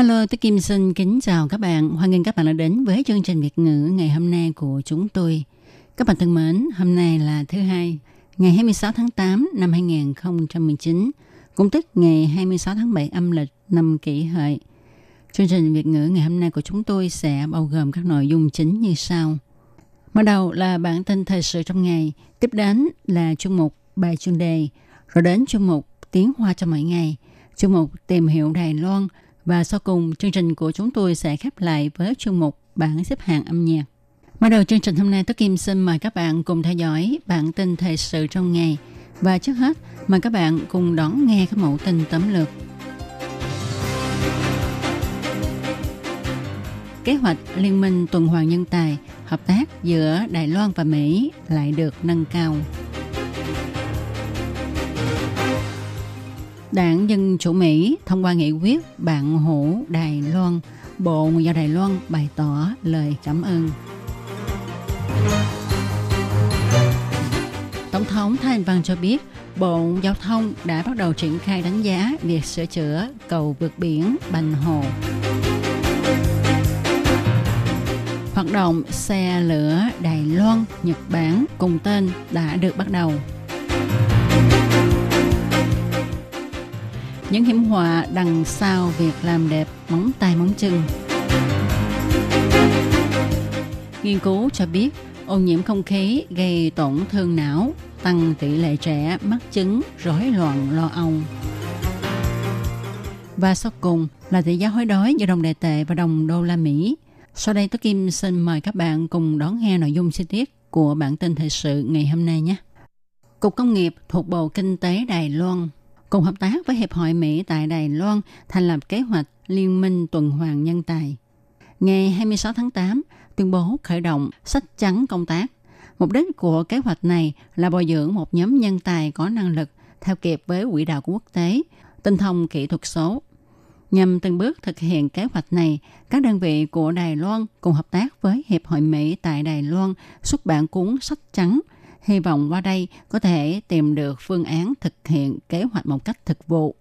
Hello, tôi Kim xin kính chào các bạn. Hoan nghênh các bạn đã đến với chương trình Việt ngữ ngày hôm nay của chúng tôi. Các bạn thân mến, hôm nay là thứ hai, ngày 26 tháng 8 năm 2019, cũng tức ngày 26 tháng 7 âm lịch năm kỷ hợi. Chương trình Việt ngữ ngày hôm nay của chúng tôi sẽ bao gồm các nội dung chính như sau. Mở đầu là bản tin thời sự trong ngày, tiếp đến là chuyên mục bài chuyên đề, rồi đến chuyên mục tiếng hoa cho mỗi ngày, chuyên mục tìm hiểu Đài Loan và sau cùng chương trình của chúng tôi sẽ khép lại với chương mục bảng xếp hạng âm nhạc. Mở đầu chương trình hôm nay, Tố Kim xin mời các bạn cùng theo dõi bản tin thời sự trong ngày. Và trước hết, mời các bạn cùng đón nghe các mẫu tin tấm lược. Kế hoạch Liên minh tuần hoàn nhân tài, hợp tác giữa Đài Loan và Mỹ lại được nâng cao. Đảng Dân Chủ Mỹ thông qua nghị quyết bạn hữu Đài Loan, Bộ Ngoại giao Đài Loan bày tỏ lời cảm ơn. Tổng thống Thái Anh Văn cho biết, Bộ Giao thông đã bắt đầu triển khai đánh giá việc sửa chữa cầu vượt biển Bành Hồ. Hoạt động xe lửa Đài Loan, Nhật Bản cùng tên đã được bắt đầu. Những hiểm họa đằng sau việc làm đẹp móng tay móng chân. Nghiên cứu cho biết ô nhiễm không khí gây tổn thương não, tăng tỷ lệ trẻ mắc chứng rối loạn lo âu. Và sau cùng là tỷ giá hối đoái giữa đồng đại tệ và đồng đô la Mỹ. Sau đây tôi Kim xin mời các bạn cùng đón nghe nội dung chi tiết của bản tin thời sự ngày hôm nay nhé. Cục Công nghiệp thuộc Bộ Kinh tế Đài Loan cùng hợp tác với Hiệp hội Mỹ tại Đài Loan thành lập kế hoạch Liên minh tuần hoàn nhân tài. Ngày 26 tháng 8, tuyên bố khởi động sách trắng công tác. Mục đích của kế hoạch này là bồi dưỡng một nhóm nhân tài có năng lực theo kịp với quỹ đạo của quốc tế, tinh thông kỹ thuật số. Nhằm từng bước thực hiện kế hoạch này, các đơn vị của Đài Loan cùng hợp tác với Hiệp hội Mỹ tại Đài Loan xuất bản cuốn sách trắng – hy vọng qua đây có thể tìm được phương án thực hiện kế hoạch một cách thực vụ.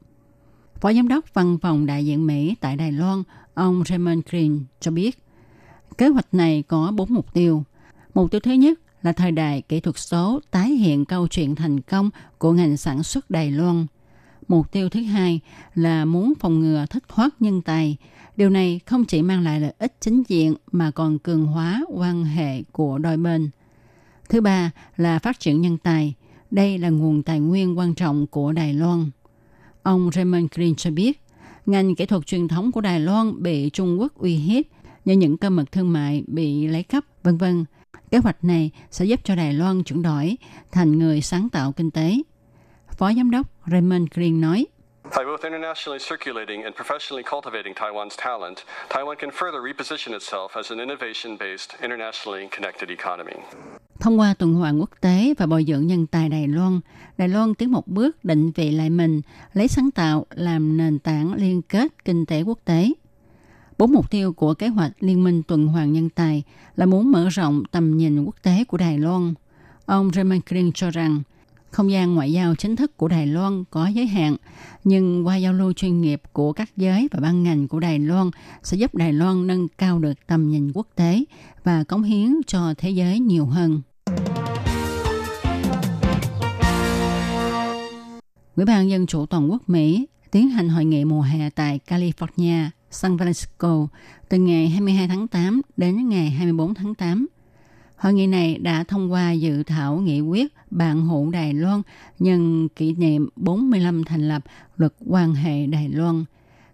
Phó Giám đốc Văn phòng Đại diện Mỹ tại Đài Loan, ông Raymond Green cho biết, kế hoạch này có bốn mục tiêu. Mục tiêu thứ nhất là thời đại kỹ thuật số tái hiện câu chuyện thành công của ngành sản xuất Đài Loan. Mục tiêu thứ hai là muốn phòng ngừa thất thoát nhân tài. Điều này không chỉ mang lại lợi ích chính diện mà còn cường hóa quan hệ của đôi bên. Thứ ba là phát triển nhân tài. Đây là nguồn tài nguyên quan trọng của Đài Loan. Ông Raymond Green cho biết, ngành kỹ thuật truyền thống của Đài Loan bị Trung Quốc uy hiếp như những cơ mật thương mại bị lấy cắp, vân vân. Kế hoạch này sẽ giúp cho Đài Loan chuyển đổi thành người sáng tạo kinh tế. Phó Giám đốc Raymond Green nói, By both internationally circulating and professionally cultivating Taiwan's talent, Taiwan can further reposition itself as an innovation-based, internationally connected economy. Thông qua tuần hoàn quốc tế và bồi dưỡng nhân tài Đài Loan, Đài Loan tiến một bước định vị lại mình, lấy sáng tạo làm nền tảng liên kết kinh tế quốc tế. Bốn mục tiêu của kế hoạch Liên minh tuần hoàn nhân tài là muốn mở rộng tầm nhìn quốc tế của Đài Loan. Ông Raymond Green cho rằng, không gian ngoại giao chính thức của Đài Loan có giới hạn, nhưng qua giao lưu chuyên nghiệp của các giới và ban ngành của Đài Loan sẽ giúp Đài Loan nâng cao được tầm nhìn quốc tế và cống hiến cho thế giới nhiều hơn. Ủy ban Dân chủ Toàn quốc Mỹ tiến hành hội nghị mùa hè tại California, San Francisco từ ngày 22 tháng 8 đến ngày 24 tháng 8. Hội nghị này đã thông qua dự thảo nghị quyết bạn hữu Đài Loan nhân kỷ niệm 45 thành lập luật quan hệ Đài Loan,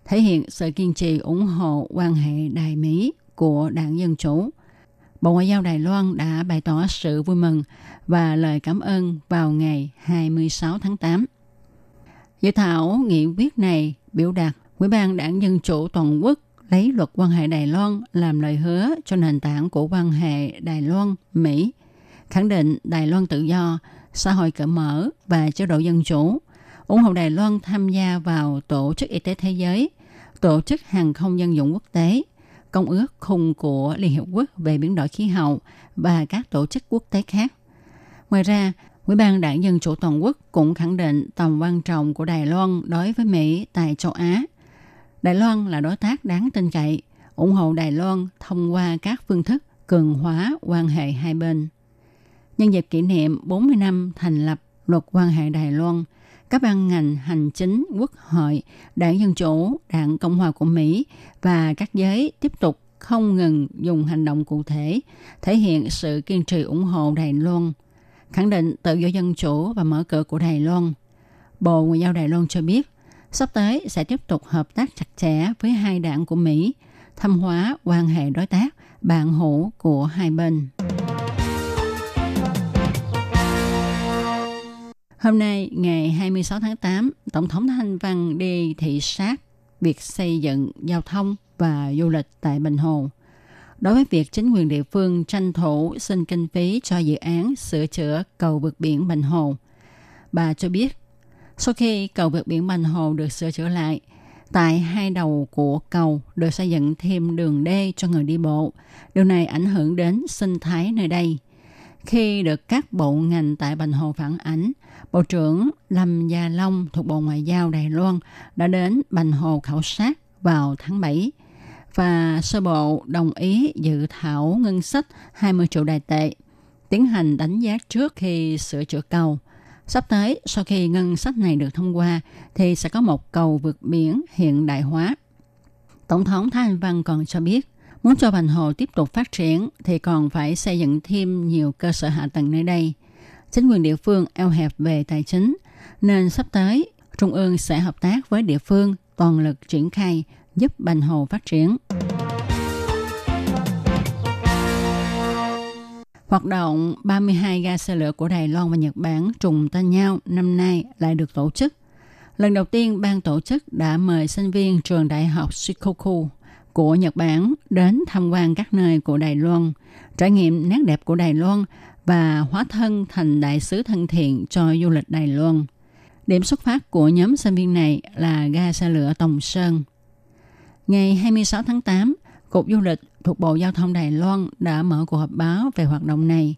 thể hiện sự kiên trì ủng hộ quan hệ Đài Mỹ của Đảng Dân Chủ. Bộ Ngoại giao Đài Loan đã bày tỏ sự vui mừng và lời cảm ơn vào ngày 26 tháng 8. Dự thảo nghị quyết này biểu đạt Ủy ban Đảng Dân Chủ Toàn quốc lấy luật quan hệ Đài Loan làm lời hứa cho nền tảng của quan hệ Đài Loan-Mỹ, khẳng định Đài Loan tự do, xã hội cởi mở và chế độ dân chủ, ủng hộ Đài Loan tham gia vào Tổ chức Y tế Thế giới, Tổ chức Hàng không Dân dụng Quốc tế, Công ước khung của Liên Hiệp Quốc về biến đổi khí hậu và các tổ chức quốc tế khác. Ngoài ra, Ủy ban Đảng Dân Chủ Toàn quốc cũng khẳng định tầm quan trọng của Đài Loan đối với Mỹ tại châu Á. Đài Loan là đối tác đáng tin cậy, ủng hộ Đài Loan thông qua các phương thức cường hóa quan hệ hai bên. Nhân dịp kỷ niệm 40 năm thành lập luật quan hệ Đài Loan, các ban ngành hành chính, quốc hội, đảng Dân Chủ, đảng Cộng hòa của Mỹ và các giới tiếp tục không ngừng dùng hành động cụ thể, thể hiện sự kiên trì ủng hộ Đài Loan, khẳng định tự do dân chủ và mở cửa của Đài Loan. Bộ Ngoại giao Đài Loan cho biết, sắp tới sẽ tiếp tục hợp tác chặt chẽ với hai đảng của Mỹ, thâm hóa quan hệ đối tác, bạn hữu của hai bên. Hôm nay, ngày 26 tháng 8, Tổng thống Thanh Văn đi thị sát việc xây dựng giao thông và du lịch tại Bình Hồ. Đối với việc chính quyền địa phương tranh thủ xin kinh phí cho dự án sửa chữa cầu vượt biển Bình Hồ, bà cho biết sau khi cầu vượt biển Bành Hồ được sửa chữa lại, tại hai đầu của cầu được xây dựng thêm đường đê cho người đi bộ. Điều này ảnh hưởng đến sinh thái nơi đây. Khi được các bộ ngành tại Bành Hồ phản ánh, Bộ trưởng Lâm Gia Long thuộc Bộ Ngoại giao Đài Loan đã đến Bành Hồ khảo sát vào tháng 7 và sơ bộ đồng ý dự thảo ngân sách 20 triệu đài tệ, tiến hành đánh giá trước khi sửa chữa cầu. Sắp tới, sau khi ngân sách này được thông qua, thì sẽ có một cầu vượt biển hiện đại hóa. Tổng thống Thái Anh Văn còn cho biết, muốn cho Bình Hồ tiếp tục phát triển thì còn phải xây dựng thêm nhiều cơ sở hạ tầng nơi đây. Chính quyền địa phương eo hẹp về tài chính, nên sắp tới Trung ương sẽ hợp tác với địa phương toàn lực triển khai giúp Bình Hồ phát triển. Hoạt động 32 ga xe lửa của Đài Loan và Nhật Bản trùng tên nhau năm nay lại được tổ chức. Lần đầu tiên, ban tổ chức đã mời sinh viên trường đại học Shikoku của Nhật Bản đến tham quan các nơi của Đài Loan, trải nghiệm nét đẹp của Đài Loan và hóa thân thành đại sứ thân thiện cho du lịch Đài Loan. Điểm xuất phát của nhóm sinh viên này là ga xe lửa Tòng Sơn. Ngày 26 tháng 8, Cục Du lịch thuộc Bộ Giao thông Đài Loan đã mở cuộc họp báo về hoạt động này.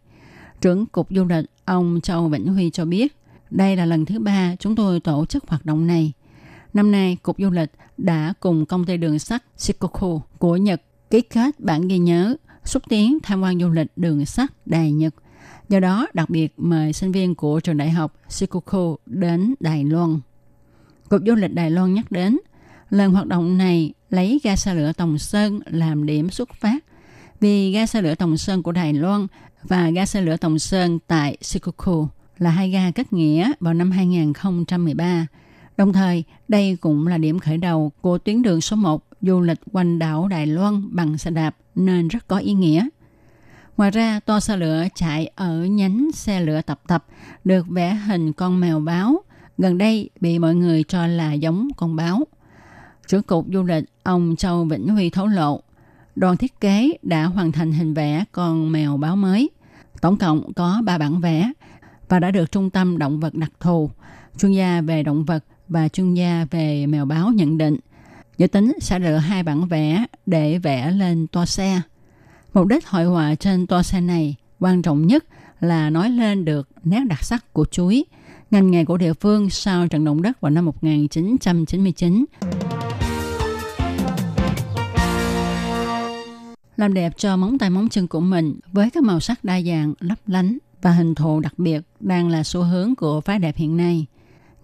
Trưởng Cục Du lịch ông Châu Vĩnh Huy cho biết, đây là lần thứ ba chúng tôi tổ chức hoạt động này. Năm nay, Cục Du lịch đã cùng công ty đường sắt Shikoku của Nhật ký kết bản ghi nhớ xúc tiến tham quan du lịch đường sắt Đài Nhật. Do đó, đặc biệt mời sinh viên của trường đại học Shikoku đến Đài Loan. Cục Du lịch Đài Loan nhắc đến, lần hoạt động này lấy ga xe lửa Tòng Sơn làm điểm xuất phát vì ga xe lửa Tòng Sơn của Đài Loan và ga xe lửa Tòng Sơn tại Shikoku là hai ga kết nghĩa vào năm 2013. Đồng thời, đây cũng là điểm khởi đầu của tuyến đường số 1 du lịch quanh đảo Đài Loan bằng xe đạp nên rất có ý nghĩa. Ngoài ra, toa xe lửa chạy ở nhánh xe lửa tập tập được vẽ hình con mèo báo. Gần đây bị mọi người cho là giống con báo. Trưởng cục du lịch ông Châu Vĩnh Huy thấu lộ, đoàn thiết kế đã hoàn thành hình vẽ con mèo báo mới. Tổng cộng có 3 bản vẽ và đã được Trung tâm Động vật đặc thù, chuyên gia về động vật và chuyên gia về mèo báo nhận định. Dự tính sẽ lựa hai bản vẽ để vẽ lên toa xe. Mục đích hội họa trên toa xe này quan trọng nhất là nói lên được nét đặc sắc của chuối, ngành nghề của địa phương sau trận động đất vào năm 1999. Làm đẹp cho móng tay móng chân của mình với các màu sắc đa dạng, lấp lánh và hình thù đặc biệt đang là xu hướng của phái đẹp hiện nay.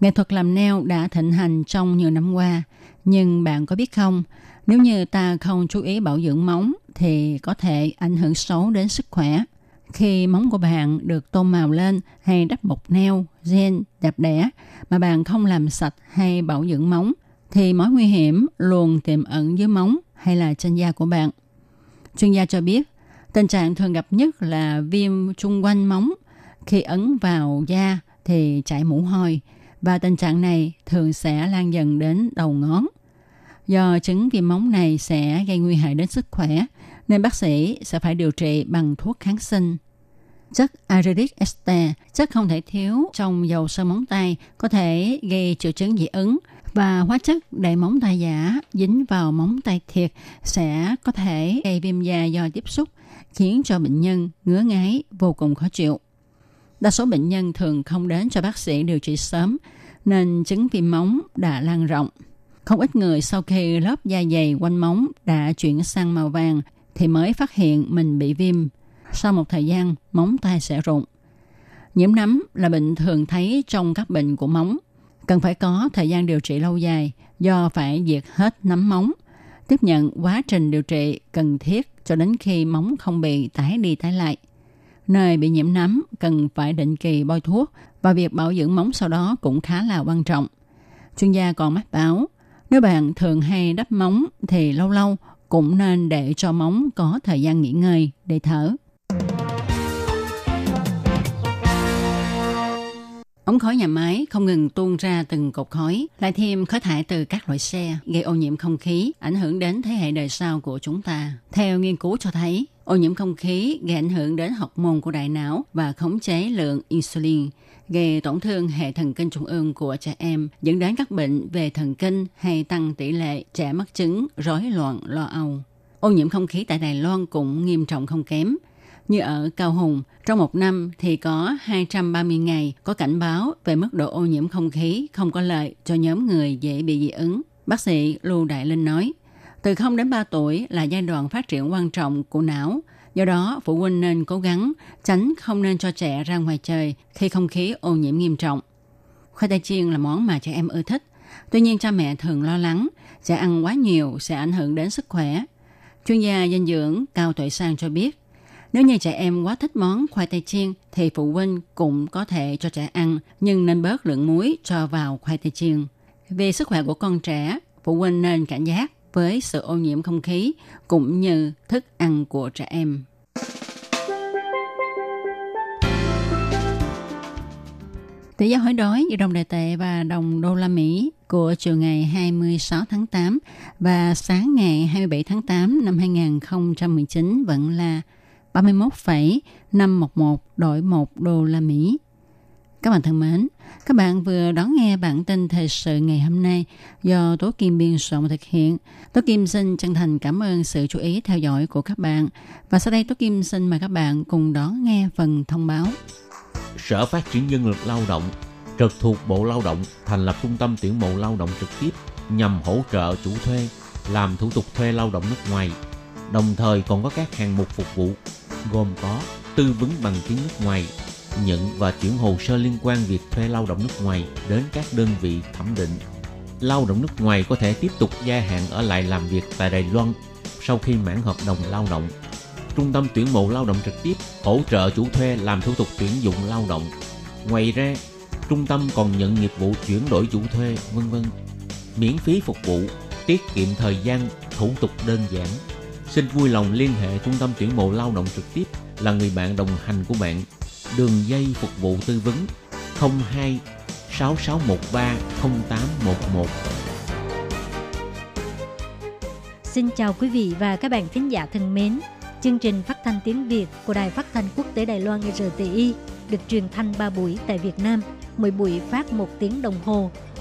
Nghệ thuật làm neo đã thịnh hành trong nhiều năm qua, nhưng bạn có biết không, nếu như ta không chú ý bảo dưỡng móng thì có thể ảnh hưởng xấu đến sức khỏe. Khi móng của bạn được tô màu lên hay đắp bột neo, gen đẹp đẽ mà bạn không làm sạch hay bảo dưỡng móng thì mối nguy hiểm luôn tiềm ẩn dưới móng hay là trên da của bạn. Chuyên gia cho biết, tình trạng thường gặp nhất là viêm chung quanh móng. Khi ấn vào da thì chảy mũ hôi và tình trạng này thường sẽ lan dần đến đầu ngón. Do chứng viêm móng này sẽ gây nguy hại đến sức khỏe, nên bác sĩ sẽ phải điều trị bằng thuốc kháng sinh. Chất aridic ester, chất không thể thiếu trong dầu sơn móng tay, có thể gây triệu chứng dị ứng và hóa chất để móng tay giả dính vào móng tay thiệt sẽ có thể gây viêm da do tiếp xúc, khiến cho bệnh nhân ngứa ngáy vô cùng khó chịu. Đa số bệnh nhân thường không đến cho bác sĩ điều trị sớm, nên chứng viêm móng đã lan rộng. Không ít người sau khi lớp da dày quanh móng đã chuyển sang màu vàng thì mới phát hiện mình bị viêm. Sau một thời gian, móng tay sẽ rụng. Nhiễm nấm là bệnh thường thấy trong các bệnh của móng. Cần phải có thời gian điều trị lâu dài, do phải diệt hết nấm móng. Tiếp nhận quá trình điều trị cần thiết cho đến khi móng không bị tái đi tái lại. Nơi bị nhiễm nấm cần phải định kỳ bôi thuốc và việc bảo dưỡng móng sau đó cũng khá là quan trọng. Chuyên gia còn mách báo nếu bạn thường hay đắp móng thì lâu lâu cũng nên để cho móng có thời gian nghỉ ngơi để thở. Ống khói nhà máy không ngừng tuôn ra từng cột khói, lại thêm khói thải từ các loại xe, gây ô nhiễm không khí, ảnh hưởng đến thế hệ đời sau của chúng ta. Theo nghiên cứu cho thấy, ô nhiễm không khí gây ảnh hưởng đến học môn của đại não và khống chế lượng insulin, gây tổn thương hệ thần kinh trung ương của trẻ em, dẫn đến các bệnh về thần kinh hay tăng tỷ lệ trẻ mắc chứng rối loạn lo âu. Ô nhiễm không khí tại Đài Loan cũng nghiêm trọng không kém. Như ở Cao Hùng, trong một năm thì có 230 ngày có cảnh báo về mức độ ô nhiễm không khí không có lợi cho nhóm người dễ bị dị ứng. Bác sĩ Lưu Đại Linh nói, từ 0 đến 3 tuổi là giai đoạn phát triển quan trọng của não, Do đó, phụ huynh nên cố gắng tránh không nên cho trẻ ra ngoài trời khi không khí ô nhiễm nghiêm trọng. Khoai tây chiên là món mà trẻ em ưa thích. Tuy nhiên, cha mẹ thường lo lắng trẻ ăn quá nhiều sẽ ảnh hưởng đến sức khỏe. Chuyên gia dinh dưỡng Cao Tuệ Sang cho biết, nếu như trẻ em quá thích món khoai tây chiên thì phụ huynh cũng có thể cho trẻ ăn nhưng nên bớt lượng muối cho vào khoai tây chiên. Vì sức khỏe của con trẻ, phụ huynh nên cảnh giác với sự ô nhiễm không khí cũng như thức ăn của trẻ em. Tỷ giá hối đoái giữa đồng đại tệ và đồng đô la Mỹ của chiều ngày 26 tháng 8 và sáng ngày 27 tháng 8 năm 2019 vẫn là 31,511 đổi 1 đô la Mỹ. Các bạn thân mến, các bạn vừa đón nghe bản tin thời sự ngày hôm nay do Tố Kim biên soạn thực hiện. Tố Kim xin chân thành cảm ơn sự chú ý theo dõi của các bạn. Và sau đây Tố Kim xin mời các bạn cùng đón nghe phần thông báo. Sở Phát triển Nhân lực Lao động trực thuộc Bộ Lao động thành lập trung tâm tuyển mộ lao động trực tiếp nhằm hỗ trợ chủ thuê làm thủ tục thuê lao động nước ngoài. Đồng thời còn có các hạng mục phục vụ gồm có tư vấn bằng tiếng nước ngoài, nhận và chuyển hồ sơ liên quan việc thuê lao động nước ngoài đến các đơn vị thẩm định. Lao động nước ngoài có thể tiếp tục gia hạn ở lại làm việc tại Đài Loan sau khi mãn hợp đồng lao động. Trung tâm tuyển mộ lao động trực tiếp hỗ trợ chủ thuê làm thủ tục tuyển dụng lao động. Ngoài ra, trung tâm còn nhận nghiệp vụ chuyển đổi chủ thuê, vân vân. Miễn phí phục vụ, tiết kiệm thời gian, thủ tục đơn giản. Xin vui lòng liên hệ trung tâm tuyển mộ lao động trực tiếp là người bạn đồng hành của bạn đường dây phục vụ tư vấn 02 6613 0811. Xin chào quý vị và các bạn thính giả thân mến. Chương trình phát thanh tiếng Việt của Đài Phát thanh Quốc tế Đài Loan RTI được truyền thanh 3 buổi tại Việt Nam, mỗi buổi phát 1 tiếng đồng hồ.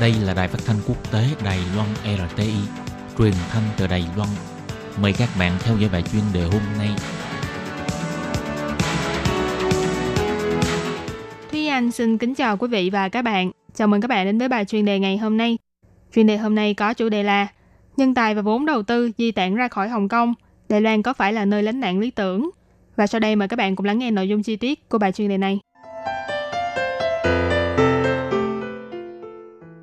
Đây là đài phát thanh quốc tế Đài Loan RTI, truyền thanh từ Đài Loan. Mời các bạn theo dõi bài chuyên đề hôm nay. Thúy Anh xin kính chào quý vị và các bạn. Chào mừng các bạn đến với bài chuyên đề ngày hôm nay. Chuyên đề hôm nay có chủ đề là Nhân tài và vốn đầu tư di tản ra khỏi Hồng Kông, Đài Loan có phải là nơi lánh nạn lý tưởng? Và sau đây mời các bạn cùng lắng nghe nội dung chi tiết của bài chuyên đề này.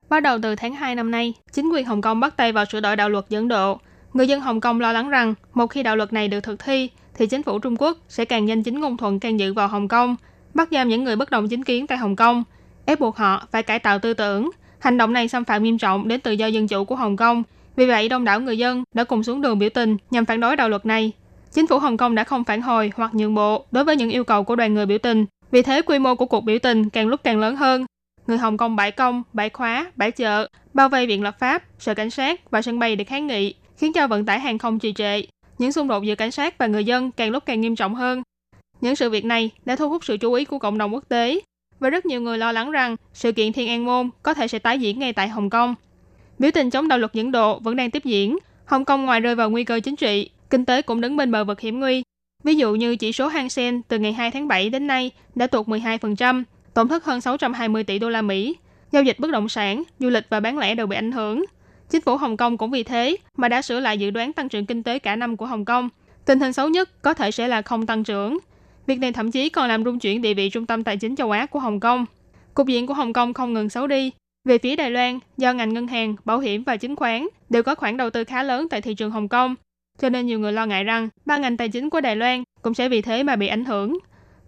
Bắt đầu từ tháng 2 năm nay, chính quyền Hồng Kông bắt tay vào sửa đổi đạo luật dẫn độ. Người dân Hồng Kông lo lắng rằng một khi đạo luật này được thực thi, thì chính phủ Trung Quốc sẽ càng danh chính ngôn thuận can dự vào Hồng Kông, bắt giam những người bất đồng chính kiến tại Hồng Kông, ép buộc họ phải cải tạo tư tưởng. Hành động này xâm phạm nghiêm trọng đến tự do dân chủ của Hồng Kông. Vì vậy, đông đảo người dân đã cùng xuống đường biểu tình nhằm phản đối đạo luật này. Chính phủ Hồng Kông đã không phản hồi hoặc nhượng bộ đối với những yêu cầu của đoàn người biểu tình. Vì thế, quy mô của cuộc biểu tình càng lúc càng lớn hơn. Người Hồng Kông bãi công, bãi khóa, bãi chợ, bao vây viện lập pháp, sở cảnh sát và sân bay để kháng nghị, khiến cho vận tải hàng không trì trệ. Những xung đột giữa cảnh sát và người dân càng lúc càng nghiêm trọng hơn. Những sự việc này đã thu hút sự chú ý của cộng đồng quốc tế và rất nhiều người lo lắng rằng sự kiện Thiên An Môn có thể sẽ tái diễn ngay tại Hồng Kông. Biểu tình chống đạo luật dẫn độ vẫn đang tiếp diễn. Hồng Kông ngoài rơi vào nguy cơ chính trị, kinh tế cũng đứng bên bờ vực hiểm nguy. Ví dụ như chỉ số Hang Seng từ ngày 2 tháng 7 đến nay đã tụt 12%, tổn thất hơn 620 tỷ đô la Mỹ. Giao dịch bất động sản, du lịch và bán lẻ đều bị ảnh hưởng. Chính phủ Hồng Kông cũng vì thế mà đã sửa lại dự đoán tăng trưởng kinh tế cả năm của Hồng Kông. Tình hình xấu nhất có thể sẽ là không tăng trưởng. Việc này thậm chí còn làm rung chuyển địa vị trung tâm tài chính châu Á của Hồng Kông. Cục diện của Hồng Kông không ngừng xấu đi. Về phía Đài Loan, do ngành ngân hàng, bảo hiểm và chứng khoán đều có khoản đầu tư khá lớn tại thị trường Hồng Kông, cho nên nhiều người lo ngại rằng ba ngành tài chính của Đài Loan cũng sẽ vì thế mà bị ảnh hưởng.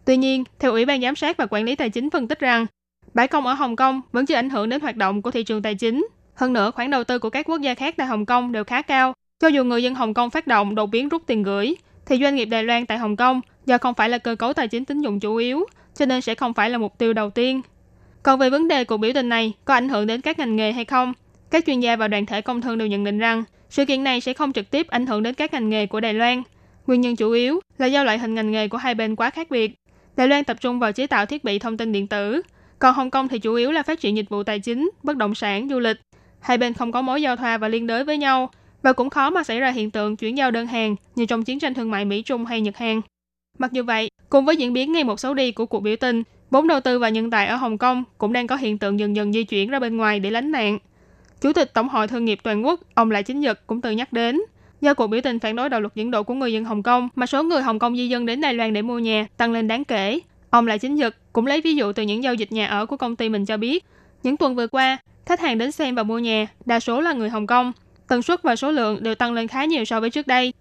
Tuy nhiên, theo Ủy ban Giám sát và Quản lý Tài chính phân tích rằng, bãi công ở Hồng Kông vẫn chưa ảnh hưởng đến hoạt động của thị trường tài chính. Hơn nữa, khoản đầu tư của các quốc gia khác tại Hồng Kông đều khá cao. Cho dù người dân Hồng Kông phát động đột biến rút tiền gửi, thì doanh nghiệp Đài Loan tại Hồng Kông do không phải là cơ cấu tài chính tín dụng chủ yếu, cho nên sẽ không phải là mục tiêu đầu tiên. Còn về vấn đề cuộc biểu tình này có ảnh hưởng đến các ngành nghề hay không, các chuyên gia và đoàn thể công thương đều nhận định rằng sự kiện này sẽ không trực tiếp ảnh hưởng đến các ngành nghề của Đài Loan. Nguyên nhân chủ yếu là do loại hình ngành nghề của hai bên quá khác biệt. Đài Loan tập trung vào chế tạo thiết bị thông tin điện tử, còn Hồng Kông thì chủ yếu là phát triển dịch vụ tài chính, bất động sản, du lịch. Hai bên không có mối giao thoa và liên đới với nhau, và cũng khó mà xảy ra hiện tượng chuyển giao đơn hàng như trong chiến tranh thương mại Mỹ-Trung hay Nhật-Hàn. Mặc dù vậy, cùng với diễn biến ngày một xấu đi của cuộc biểu tình, vốn đầu tư và nhân tài ở Hồng Kông cũng đang có hiện tượng dần dần di chuyển ra bên ngoài để lánh nạn. Chủ tịch Tổng hội Thương nghiệp Toàn quốc, ông Lại Chính Nhật cũng từng nhắc đến, do cuộc biểu tình phản đối đạo luật dẫn độ của người dân Hồng Kông mà số người Hồng Kông di dân đến Đài Loan để mua nhà tăng lên đáng kể. Ông Lại Chính Nhật cũng lấy ví dụ từ những giao dịch nhà ở của công ty mình cho biết, những tuần vừa qua, khách hàng đến xem và mua nhà đa số là người Hồng Kông, tần suất và số lượng đều tăng lên khá nhiều so với trước đây.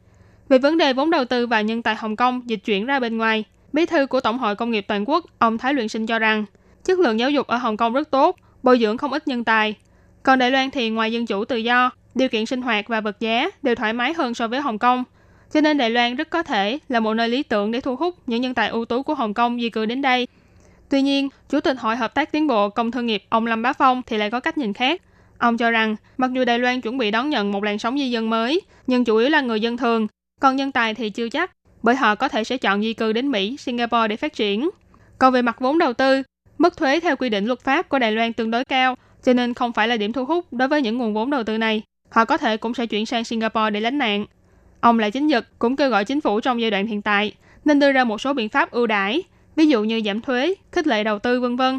Về vấn đề vốn đầu tư và nhân tài Hồng Kông dịch chuyển ra bên ngoài, bí thư của Tổng hội Công nghiệp Toàn quốc, ông Thái Luyện Sinh cho rằng, chất lượng giáo dục ở Hồng Kông rất tốt, bồi dưỡng không ít nhân tài. Còn Đài Loan thì ngoài dân chủ tự do, điều kiện sinh hoạt và vật giá đều thoải mái hơn so với Hồng Kông. Cho nên Đài Loan rất có thể là một nơi lý tưởng để thu hút những nhân tài ưu tú của Hồng Kông di cư đến đây. Tuy nhiên, Chủ tịch Hội Hợp tác Tiến bộ Công Thương nghiệp ông Lâm Bá Phong thì lại có cách nhìn khác. Ông cho rằng, mặc dù Đài Loan chuẩn bị đón nhận một làn sóng di dân mới, nhưng chủ yếu là người dân thường, còn nhân tài thì chưa chắc, bởi họ có thể sẽ chọn di cư đến Mỹ, Singapore để phát triển. Còn về mặt vốn đầu tư, mức thuế theo quy định luật pháp của Đài Loan tương đối cao, cho nên không phải là điểm thu hút đối với những nguồn vốn đầu tư này. Họ có thể cũng sẽ chuyển sang Singapore để lánh nạn. Ông Lại Chính Nhật cũng kêu gọi chính phủ trong giai đoạn hiện tại nên đưa ra một số biện pháp ưu đãi, ví dụ như giảm thuế, khích lệ đầu tư vân vân.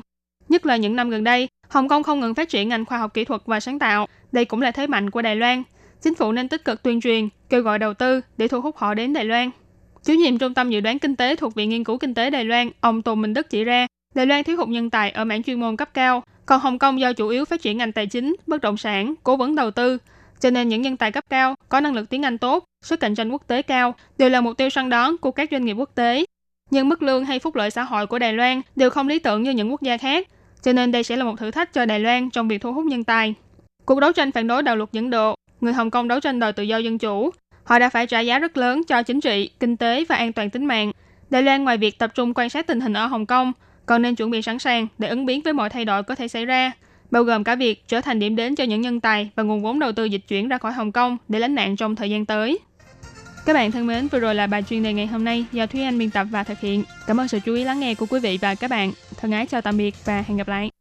Nhất là những năm gần đây, Hồng Kông không ngừng phát triển ngành khoa học kỹ thuật và sáng tạo. Đây cũng là thế mạnh của Đài Loan. Chính phủ nên tích cực tuyên truyền, kêu gọi đầu tư để thu hút họ đến Đài Loan. Chủ nhiệm Trung tâm Dự đoán Kinh tế thuộc Viện Nghiên cứu Kinh tế Đài Loan, ông tô Minh Đức chỉ ra, Đài Loan thiếu hụt nhân tài ở mảng chuyên môn cấp cao, còn Hồng Kông do chủ yếu phát triển ngành tài chính, bất động sản, cố vấn đầu tư, cho nên những nhân tài cấp cao có năng lực tiếng Anh tốt, sức cạnh tranh quốc tế cao đều là mục tiêu săn đón của các doanh nghiệp quốc tế. Nhưng mức lương hay phúc lợi xã hội của Đài Loan đều không lý tưởng như những quốc gia khác, cho nên đây sẽ là một thử thách cho Đài Loan trong việc thu hút nhân tài. Cuộc đấu tranh phản đối đạo luật dẫn độ, người Hồng Kông đấu tranh đòi tự do dân chủ, họ đã phải trả giá rất lớn cho chính trị, kinh tế và an toàn tính mạng. Đài Loan ngoài việc tập trung quan sát tình hình ở Hồng Kông, còn nên chuẩn bị sẵn sàng để ứng biến với mọi thay đổi có thể xảy ra, bao gồm cả việc trở thành điểm đến cho những nhân tài và nguồn vốn đầu tư dịch chuyển ra khỏi Hồng Kông để lánh nạn trong thời gian tới. Các bạn thân mến, vừa rồi là bài chuyên đề ngày hôm nay do Thúy Anh biên tập và thực hiện. Cảm ơn sự chú ý lắng nghe của quý vị và các bạn. Thân ái chào tạm biệt và hẹn gặp lại.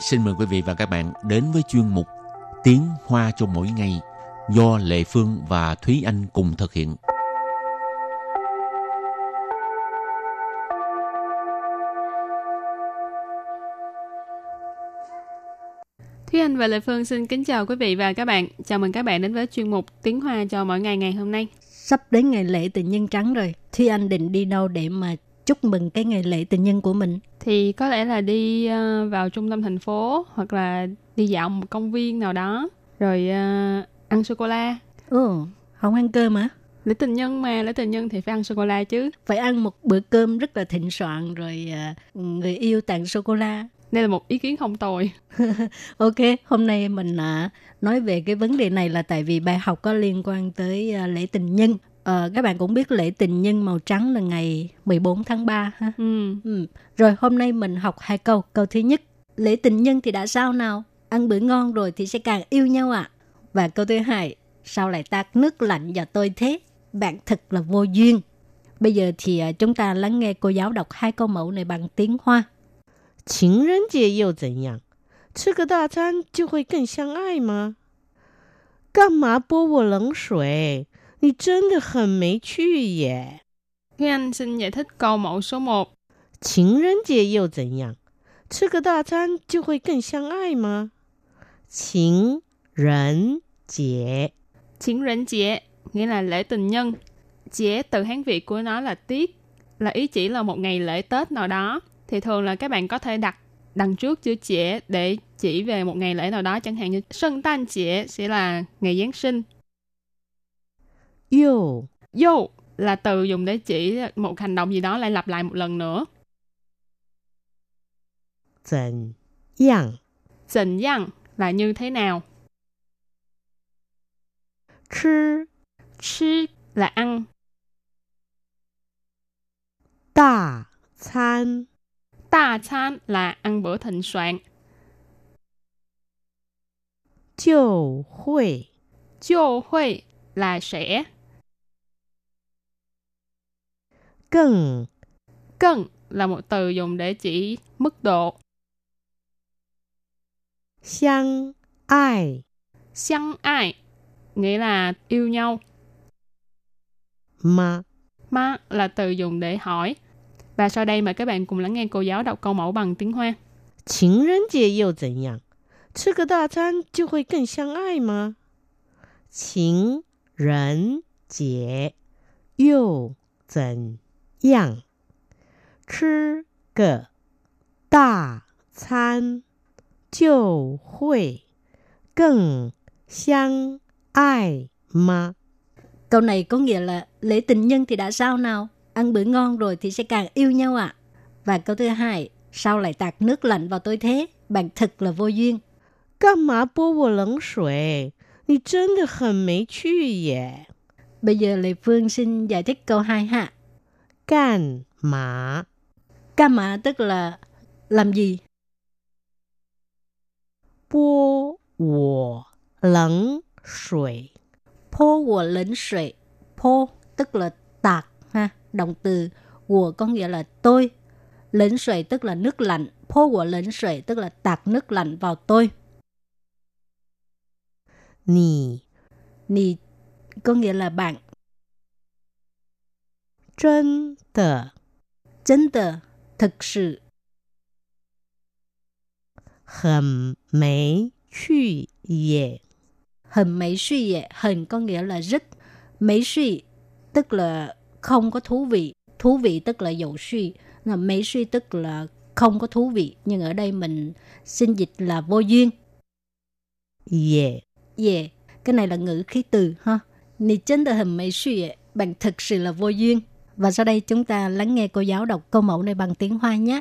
Xin mời quý vị và các bạn đến với chuyên mục Tiếng Hoa cho mỗi ngày do Lệ Phương và Thúy Anh cùng thực hiện. Thúy Anh và Lệ Phương xin kính chào quý vị và các bạn. Chào mừng các bạn đến với chuyên mục Tiếng Hoa cho mỗi ngày ngày hôm nay. Sắp đến ngày lễ tình nhân trắng rồi. Thúy Anh định đi đâu để mà chúc mừng cái ngày lễ tình nhân của mình? Thì có lẽ là đi uh, vào trung tâm thành phố hoặc là đi dạo một công viên nào đó rồi uh, ăn sô cô la. Ừ, không ăn cơm hả? Lễ tình nhân mà, lễ tình nhân thì phải ăn sô cô la chứ. Phải ăn một bữa cơm rất là thịnh soạn rồi uh, người yêu tặng sô cô la. Đây là một ý kiến không tồi. ok, hôm nay mình nói về cái vấn đề này là tại vì bài học có liên quan tới lễ tình nhân. Uh, các bạn cũng biết lễ tình nhân màu trắng là ngày 14 tháng 3 ha. Ừ. Ừ. Rồi hôm nay mình học hai câu. Câu thứ nhất, lễ tình nhân thì đã sao nào? Ăn bữa ngon rồi thì sẽ càng yêu nhau ạ. À? Và câu thứ hai, sao lại tạt nước lạnh vào tôi thế? Bạn thật là vô duyên. Bây giờ thì uh, chúng ta lắng nghe cô giáo đọc hai câu mẫu này bằng tiếng Hoa. 情人节又怎样？吃个大餐就会更相爱吗？干嘛泼我冷水？ 你真的很没趣耶！ Thúy Anh xin giải thích câu mẫu số 1. 情人节又怎样？吃个大餐就会更相爱吗？情人节 Chiến rỉnh chế nghĩa là lễ tình nhân. Chế từ Hán Việt của nó là tiết, là ý chỉ là một ngày lễ Tết nào đó. Thì thường là các bạn có thể đặt đằng trước chữ chế để chỉ về một ngày lễ nào đó, chẳng hạn như Sân Tan chế sẽ là ngày Giáng sinh. yêu. Yêu là từ dùng để chỉ một hành động gì đó lại lặp lại một lần nữa. Zhen yang. Zhen yang là như thế nào? Chứ. Chứ là ăn. Đà chán. Đà chán là ăn bữa thịnh soạn. Chiều hội. Chiều hội là sẽ. 更 Cân là một từ dùng để chỉ mức độ. 相爱 Xiang ai nghĩa là yêu nhau. 吗？ Ma là từ dùng để hỏi. Và sau đây mời các bạn cùng lắng nghe cô giáo đọc câu mẫu bằng tiếng Hoa. 情人节又怎样？吃个大餐就会更相爱吗？情人节又怎 样？吃个大餐就会更相爱吗？ Câu này có nghĩa là lễ tình nhân thì đã sao nào? Ăn bữa ngon rồi thì sẽ càng yêu nhau ạ. À? Và câu thứ hai, sao lại tạt nước lạnh vào tôi thế? Bạn thật là vô duyên. 干嘛泼我冷水？你真的很没趣耶！ Bây giờ Lê Phương xin giải thích câu 2 ha. Càn mà. Càn mà tức là làm gì? Bố wo lấn sủy. Bố wo lấn sủy. Bố tức là tạc ha, động từ wo có nghĩa là tôi. Lấn sủy tức là nước lạnh. Bố wo lấn sủy tức là tạc nước lạnh vào tôi. Nì. Nì có nghĩa là bạn 真的真的 thực sự 很没趣耶！ hình mấy suy vậy hình có nghĩa là rất mấy suy tức là không có thú vị thú vị tức là dầu suy là mấy suy tức là không có thú vị nhưng ở đây mình xin dịch là vô duyên 耶 yeah cái này là ngữ khí từ ha Nì chân là hình mấy suy vậy bạn thực sự là vô duyên Và sau đây chúng ta lắng nghe cô giáo đọc câu mẫu này bằng tiếng Hoa nhé.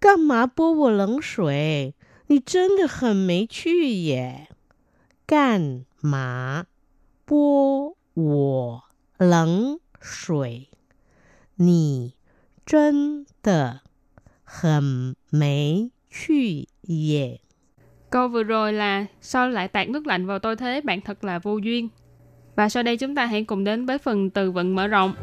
Cảm mà bố vô lẫn sủy? Nì chân đề hẳn mấy chư yè. Cảm mà bố vô lẫn sủy? Nì chân đề hẳn mấy chư yè. Câu vừa rồi là sao lại tạt nước lạnh vào tôi thế bạn thật là vô duyên. Và sau đây chúng ta hãy cùng đến với phần từ vựng mở rộng.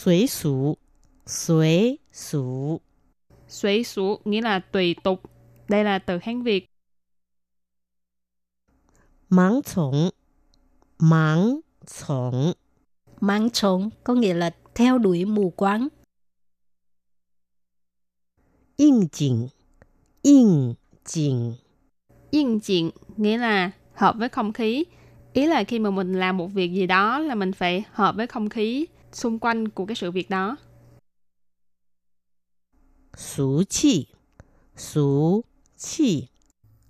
随俗，随俗， Suy sú nghĩa là tùy tục. Đây là từ Hán Việt. 盲从，盲从， Mãng trống có nghĩa là theo đuổi mù quáng. 应景，应景， Yên chỉnh nghĩa là hợp với không khí. Ý là khi mà mình làm một việc gì đó là mình phải hợp với không khí xung quanh của cái sự việc đó. Sú chi Sú chi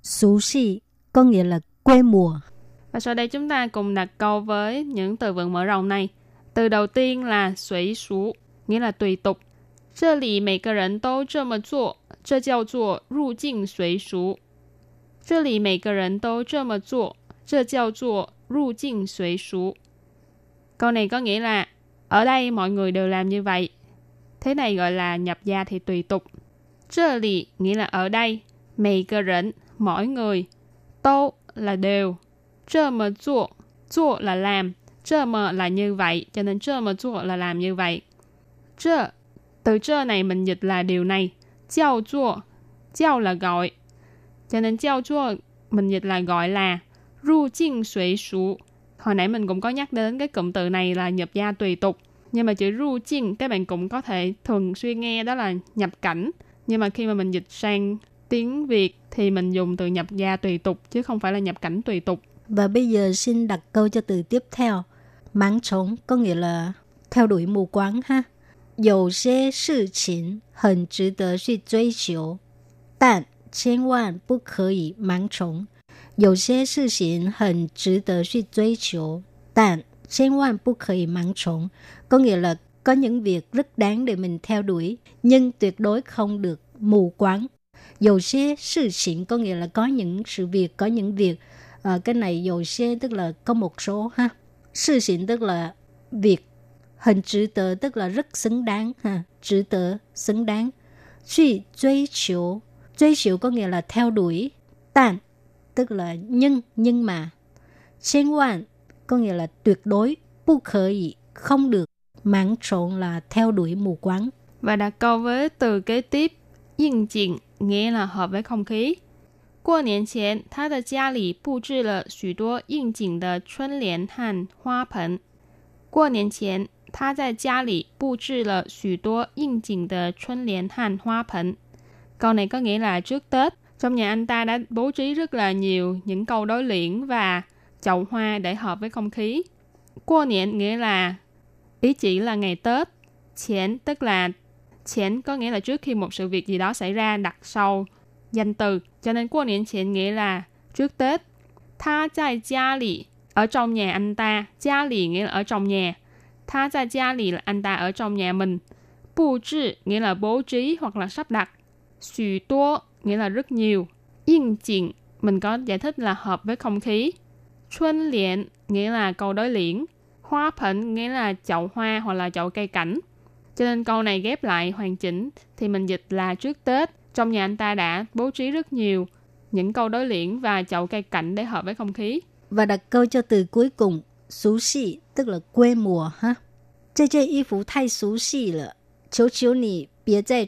Sú chi có nghĩa là quê mùa. Và sau đây chúng ta cùng đặt câu với những từ vựng mở rộng này. Từ đầu tiên là suy sú, nghĩa là tùy tục. Chơ lì mấy cái rần tố chơ mà zuo, chơ giao zuo ru jing suy sú. Chơ lì mấy cái rần tố chơ mà zuo, chơ giao zuo ru jing suy sú. Câu này có nghĩa là ở đây mọi người đều làm như vậy. Thế này gọi là nhập gia thì tùy tục. Trơ lì nghĩa là ở đây. Mày cơ rỉnh, mỗi người. Tô là đều. Trơ mờ chua, chua là làm. Trơ mờ là như vậy, cho nên trơ mờ chua là làm như vậy. Trơ, từ trơ này mình dịch là điều này. Chào chua, chào là gọi. Cho nên chào chua mình dịch là gọi là ru chinh suy sú Hồi nãy mình cũng có nhắc đến cái cụm từ này là nhập gia tùy tục. Nhưng mà chữ ru chinh các bạn cũng có thể thường xuyên nghe đó là nhập cảnh. Nhưng mà khi mà mình dịch sang tiếng Việt thì mình dùng từ nhập gia tùy tục chứ không phải là nhập cảnh tùy tục. Và bây giờ xin đặt câu cho từ tiếp theo. Mãng trống có nghĩa là theo đuổi mù quáng ha. 有些事情很值得去追求，但千万不可以盲从。 有些事情很值得去追求，但千万不可以盲从。Có nghĩa là có những việc rất đáng để mình theo đuổi, nhưng tuyệt đối không được mù quáng. Dầu xe sự kiện có nghĩa là có những sự việc, có những việc. À, cái này dầu xe tức là có một số ha. Sự kiện tức là việc. Hình chữ tờ tức là rất xứng đáng ha. Chữ tờ xứng đáng. Truy truy chiếu. Truy chiếu có nghĩa là theo đuổi. Tàn tức là nhưng, nhưng mà.千万có nghĩa là tuyệt đối. Bu khờ ý, không được. Mãng trộn là theo đuổi mù quáng. Và đặt câu với từ kế tiếp, yên chỉnh nghĩa là hợp với không khí. 过年前，他的家里布置了许多应景的春联和花盆。过年前，他在家里布置了许多应景的春联和花盆。Câu này có nghĩa là trước Tết, trong nhà anh ta đã bố trí rất là nhiều những câu đối liễn và chậu hoa để hợp với không khí. Qua niệm nghĩa là, ý chỉ là ngày Tết. Chén tức là, chén có nghĩa là trước khi một sự việc gì đó xảy ra đặt sau danh từ. Cho nên qua niệm chén nghĩa là trước Tết. Tha tại gia lì ở trong nhà anh ta. Gia lì nghĩa là ở trong nhà. Tha tại gia lì là anh ta ở trong nhà mình. Bù trì nghĩa là bố trí hoặc là sắp đặt. Xù tố nghĩa là rất nhiều. Yên chỉnh mình có giải thích là hợp với không khí. Xuân liễn nghĩa là câu đối liễn. Hoa phẩn nghĩa là chậu hoa hoặc là chậu cây cảnh. Cho nên câu này ghép lại hoàn chỉnh thì mình dịch là trước Tết, trong nhà anh ta đã bố trí rất nhiều những câu đối liễn và chậu cây cảnh để hợp với không khí. Và đặt câu cho từ cuối cùng, xú xì, tức là quê mùa ha. Chơi chơi y phục thay xú xì chiếu chiếu nì, bia chạy.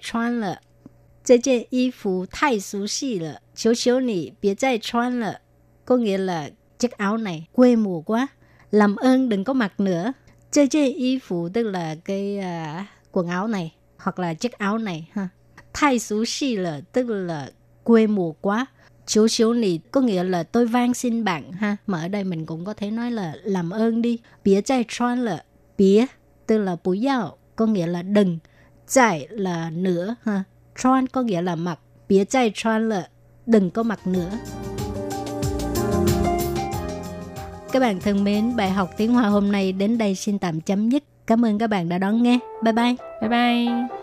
这件衣服太俗气了，求求你别再穿了。Có nghĩa là chiếc áo này quê mùa quá, làm ơn đừng có mặc nữa. Chơi chơi y phục tức là cái à, quần áo này hoặc là chiếc áo này ha. Thay xú xì là tức là quê mùa quá. Chiếu chiếu nì có nghĩa là tôi van xin bạn ha. Mà ở đây mình cũng có thể nói là làm ơn đi. Bía chạy tròn là bía tức là bú yào có nghĩa là đừng. Chạy là nữa ha. Tròn có nghĩa là mặc. Bía chai tròn là đừng có mặc nữa. Các bạn thân mến, bài học tiếng Hoa hôm nay đến đây xin tạm chấm dứt. Cảm ơn các bạn đã đón nghe. Bye bye. Bye bye!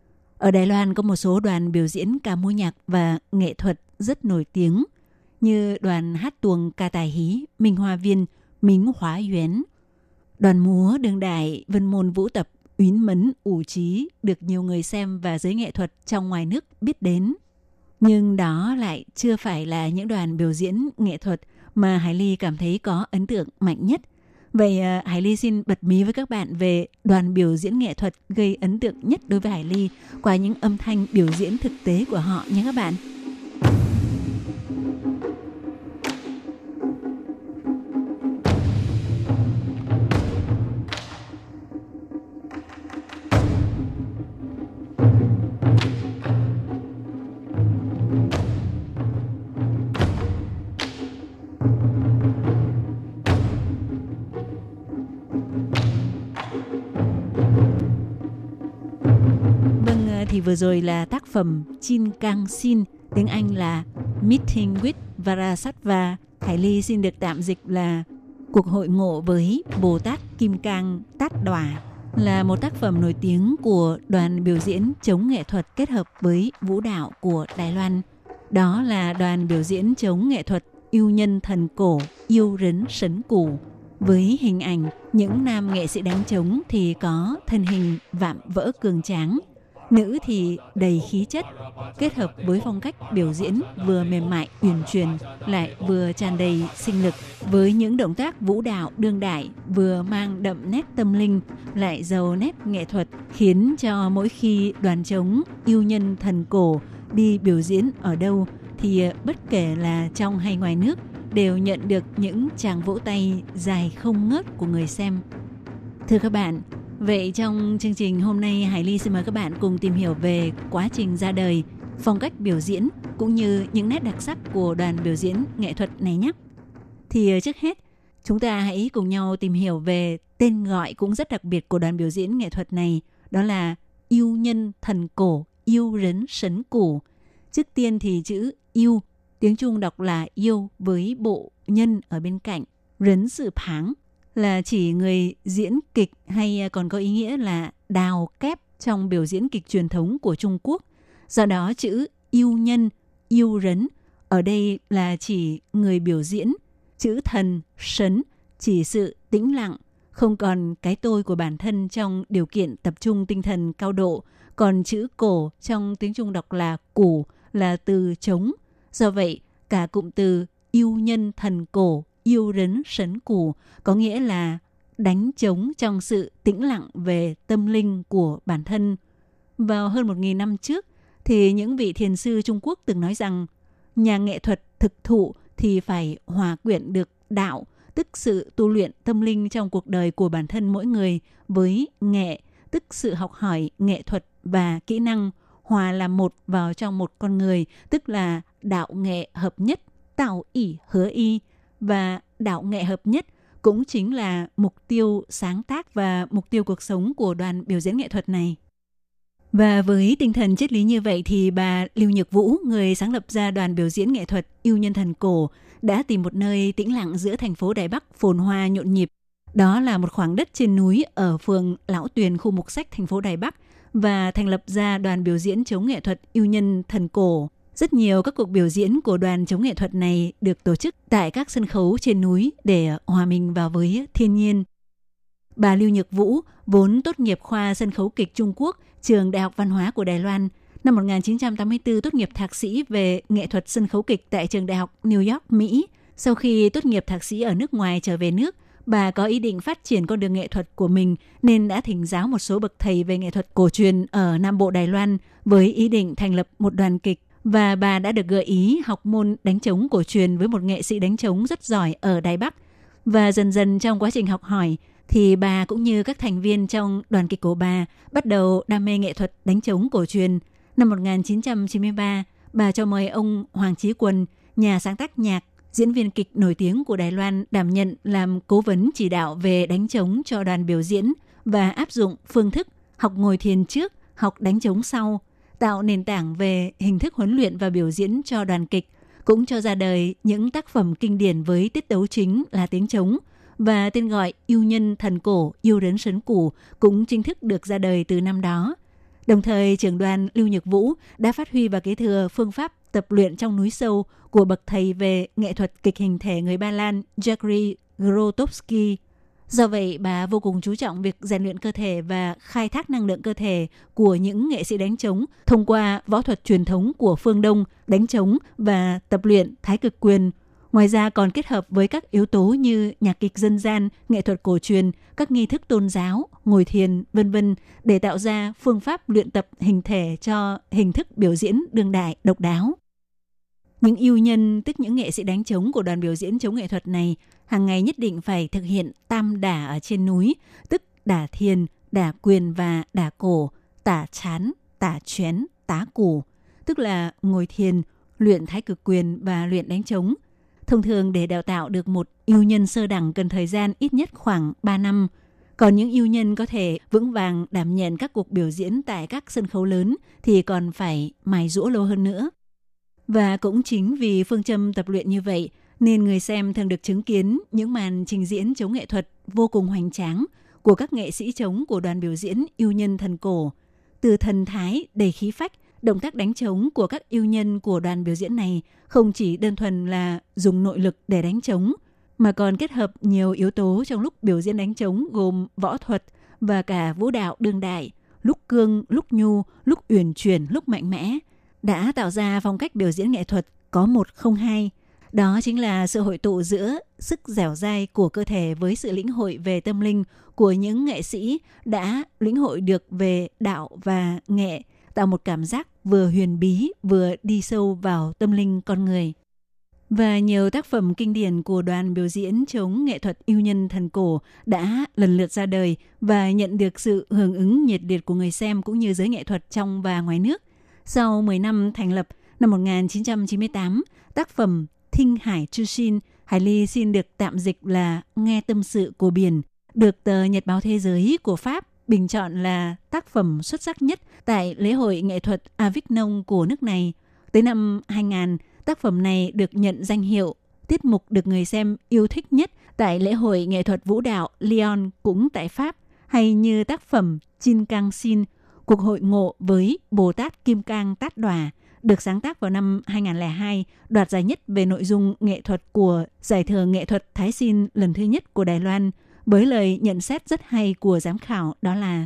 ở Đài Loan có một số đoàn biểu diễn ca múa nhạc và nghệ thuật rất nổi tiếng như đoàn hát tuồng ca tài hí Minh Hoa Viên, Minh Hóa Yến, đoàn múa đương đại Vân Môn Vũ Tập Uyến Mấn ủ trí được nhiều người xem và giới nghệ thuật trong ngoài nước biết đến. Nhưng đó lại chưa phải là những đoàn biểu diễn nghệ thuật mà Hải Ly cảm thấy có ấn tượng mạnh nhất. Vậy à, Hải Ly xin bật mí với các bạn về đoàn biểu diễn nghệ thuật gây ấn tượng nhất đối với Hải Ly qua những âm thanh biểu diễn thực tế của họ nhé các bạn. Thì vừa rồi là tác phẩm Chin Kang Sin, tiếng Anh là Meeting with Varasattva. Hải Ly xin được tạm dịch là Cuộc hội ngộ với Bồ Tát Kim Cang Tát Đòa là một tác phẩm nổi tiếng của đoàn biểu diễn chống nghệ thuật kết hợp với vũ đạo của Đài Loan. Đó là đoàn biểu diễn chống nghệ thuật yêu nhân thần cổ, yêu rấn sấn củ. Với hình ảnh những nam nghệ sĩ đánh trống thì có thân hình vạm vỡ cường tráng, nữ thì đầy khí chất, kết hợp với phong cách biểu diễn vừa mềm mại uyển chuyển lại vừa tràn đầy sinh lực với những động tác vũ đạo đương đại vừa mang đậm nét tâm linh lại giàu nét nghệ thuật khiến cho mỗi khi đoàn trống yêu nhân thần cổ đi biểu diễn ở đâu thì bất kể là trong hay ngoài nước đều nhận được những tràng vỗ tay dài không ngớt của người xem. Thưa các bạn, vậy trong chương trình hôm nay Hải Ly xin mời các bạn cùng tìm hiểu về quá trình ra đời, phong cách biểu diễn cũng như những nét đặc sắc của đoàn biểu diễn nghệ thuật này nhé. Thì ờ, trước hết, chúng ta hãy cùng nhau tìm hiểu về tên gọi cũng rất đặc biệt của đoàn biểu diễn nghệ thuật này, đó là yêu nhân thần cổ, yêu rấn sấn cổ. Trước tiên thì chữ yêu Tiếng Trung đọc là yêu với bộ nhân ở bên cạnh. Rấn sự pháng là chỉ người diễn kịch hay à, còn có ý nghĩa là đào kép trong biểu diễn kịch truyền thống của Trung Quốc. Do đó chữ yêu nhân, yêu rấn ở đây là chỉ người biểu diễn. Chữ thần, sấn chỉ sự tĩnh lặng, không còn cái tôi của bản thân trong điều kiện tập trung tinh thần cao độ. Còn chữ cổ trong tiếng Trung đọc là củ là từ chống Do vậy, cả cụm từ yêu nhân thần cổ, yêu rấn sấn củ có nghĩa là đánh trống trong sự tĩnh lặng về tâm linh của bản thân. Vào hơn một nghìn năm trước, thì những vị thiền sư Trung Quốc từng nói rằng nhà nghệ thuật thực thụ thì phải hòa quyện được đạo, tức sự tu luyện tâm linh trong cuộc đời của bản thân mỗi người với nghệ, tức sự học hỏi nghệ thuật và kỹ năng hòa là một vào trong một con người, tức là đạo nghệ hợp nhất, tạo ỷ hứa y và đạo nghệ hợp nhất cũng chính là mục tiêu sáng tác và mục tiêu cuộc sống của đoàn biểu diễn nghệ thuật này. Và với tinh thần triết lý như vậy thì bà Lưu Nhược Vũ, người sáng lập ra đoàn biểu diễn nghệ thuật Yêu Nhân Thần Cổ, đã tìm một nơi tĩnh lặng giữa thành phố Đài Bắc phồn hoa nhộn nhịp. Đó là một khoảng đất trên núi ở phường Lão Tuyền, khu mục sách thành phố Đài Bắc và thành lập ra đoàn biểu diễn chống nghệ thuật Yêu Nhân Thần Cổ. Rất nhiều các cuộc biểu diễn của đoàn chống nghệ thuật này được tổ chức tại các sân khấu trên núi để hòa mình vào với thiên nhiên. Bà Lưu Nhược Vũ, vốn tốt nghiệp khoa sân khấu kịch Trung Quốc, trường Đại học Văn hóa của Đài Loan, năm 1984 tốt nghiệp thạc sĩ về nghệ thuật sân khấu kịch tại trường Đại học New York, Mỹ. Sau khi tốt nghiệp thạc sĩ ở nước ngoài trở về nước, bà có ý định phát triển con đường nghệ thuật của mình nên đã thỉnh giáo một số bậc thầy về nghệ thuật cổ truyền ở Nam Bộ Đài Loan với ý định thành lập một đoàn kịch và bà đã được gợi ý học môn đánh trống cổ truyền với một nghệ sĩ đánh trống rất giỏi ở Đài Bắc. Và dần dần trong quá trình học hỏi thì bà cũng như các thành viên trong đoàn kịch của bà bắt đầu đam mê nghệ thuật đánh trống cổ truyền. Năm 1993, bà cho mời ông Hoàng Chí Quân, nhà sáng tác nhạc, diễn viên kịch nổi tiếng của Đài Loan đảm nhận làm cố vấn chỉ đạo về đánh trống cho đoàn biểu diễn và áp dụng phương thức học ngồi thiền trước, học đánh trống sau, tạo nền tảng về hình thức huấn luyện và biểu diễn cho đoàn kịch, cũng cho ra đời những tác phẩm kinh điển với tiết tấu chính là tiếng trống và tên gọi Yêu nhân thần cổ, yêu đến sấn củ cũng chính thức được ra đời từ năm đó. Đồng thời, trưởng đoàn Lưu Nhật Vũ đã phát huy và kế thừa phương pháp tập luyện trong núi sâu của bậc thầy về nghệ thuật kịch hình thể người Ba Lan Jacques Grotowski. Do vậy, bà vô cùng chú trọng việc rèn luyện cơ thể và khai thác năng lượng cơ thể của những nghệ sĩ đánh trống thông qua võ thuật truyền thống của phương Đông, đánh trống và tập luyện thái cực quyền. Ngoài ra còn kết hợp với các yếu tố như nhạc kịch dân gian, nghệ thuật cổ truyền, các nghi thức tôn giáo, ngồi thiền, vân vân để tạo ra phương pháp luyện tập hình thể cho hình thức biểu diễn đương đại độc đáo. Những yêu nhân, tức những nghệ sĩ đánh trống của đoàn biểu diễn chống nghệ thuật này, hàng ngày nhất định phải thực hiện tam đả ở trên núi, tức đả thiền, đả quyền và đả cổ, tả chán, tả chén, tá củ, tức là ngồi thiền, luyện thái cực quyền và luyện đánh trống. Thông thường để đào tạo được một yêu nhân sơ đẳng cần thời gian ít nhất khoảng 3 năm. Còn những yêu nhân có thể vững vàng đảm nhận các cuộc biểu diễn tại các sân khấu lớn thì còn phải mài rũa lâu hơn nữa. Và cũng chính vì phương châm tập luyện như vậy, nên người xem thường được chứng kiến những màn trình diễn chống nghệ thuật vô cùng hoành tráng của các nghệ sĩ chống của đoàn biểu diễn yêu nhân thần cổ. Từ thần thái đầy khí phách, động tác đánh trống của các yêu nhân của đoàn biểu diễn này không chỉ đơn thuần là dùng nội lực để đánh trống, mà còn kết hợp nhiều yếu tố trong lúc biểu diễn đánh trống gồm võ thuật và cả vũ đạo đương đại, lúc cương, lúc nhu, lúc uyển chuyển, lúc mạnh mẽ – đã tạo ra phong cách biểu diễn nghệ thuật có một không hai. Đó chính là sự hội tụ giữa sức dẻo dai của cơ thể với sự lĩnh hội về tâm linh của những nghệ sĩ đã lĩnh hội được về đạo và nghệ, tạo một cảm giác vừa huyền bí vừa đi sâu vào tâm linh con người. Và nhiều tác phẩm kinh điển của đoàn biểu diễn chống nghệ thuật yêu nhân thần cổ đã lần lượt ra đời và nhận được sự hưởng ứng nhiệt liệt của người xem cũng như giới nghệ thuật trong và ngoài nước. Sau 10 năm thành lập, năm 1998, tác phẩm Thinh Hải Chư Shin, Hải Ly xin được tạm dịch là Nghe tâm sự của biển, được tờ Nhật báo Thế giới của Pháp bình chọn là tác phẩm xuất sắc nhất tại lễ hội nghệ thuật Avignon của nước này. Tới năm 2000, tác phẩm này được nhận danh hiệu tiết mục được người xem yêu thích nhất tại lễ hội nghệ thuật vũ đạo Lyon cũng tại Pháp, hay như tác phẩm Chin Kang Sin Cuộc hội ngộ với Bồ Tát Kim Cang Tát Đòa được sáng tác vào năm 2002, đoạt giải nhất về nội dung nghệ thuật của Giải thưởng nghệ thuật Thái Xin lần thứ nhất của Đài Loan, với lời nhận xét rất hay của giám khảo đó là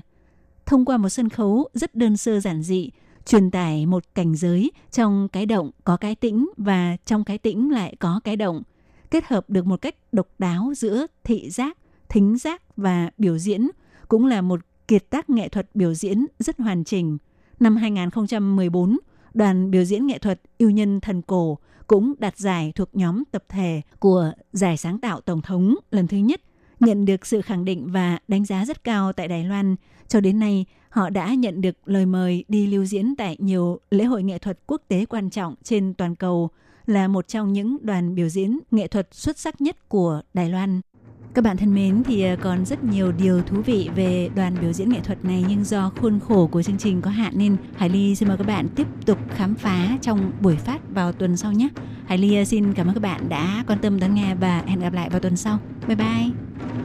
thông qua một sân khấu rất đơn sơ giản dị, truyền tải một cảnh giới trong cái động có cái tĩnh và trong cái tĩnh lại có cái động, kết hợp được một cách độc đáo giữa thị giác, thính giác và biểu diễn cũng là một kiệt tác nghệ thuật biểu diễn rất hoàn chỉnh. Năm 2014, đoàn biểu diễn nghệ thuật yêu nhân thần cổ cũng đạt giải thuộc nhóm tập thể của Giải sáng tạo Tổng thống lần thứ nhất, nhận được sự khẳng định và đánh giá rất cao tại Đài Loan. Cho đến nay, họ đã nhận được lời mời đi lưu diễn tại nhiều lễ hội nghệ thuật quốc tế quan trọng trên toàn cầu, là một trong những đoàn biểu diễn nghệ thuật xuất sắc nhất của Đài Loan. Các bạn thân mến, thì ờ, còn rất nhiều điều thú vị về đoàn biểu diễn nghệ thuật này, nhưng do khuôn khổ của chương trình có hạn nên Hải Ly xin mời các bạn tiếp tục khám phá trong buổi phát vào tuần sau nhé. Hải Ly ờ, xin cảm ơn các bạn đã quan tâm đón nghe và hẹn gặp lại vào tuần sau. Bye bye.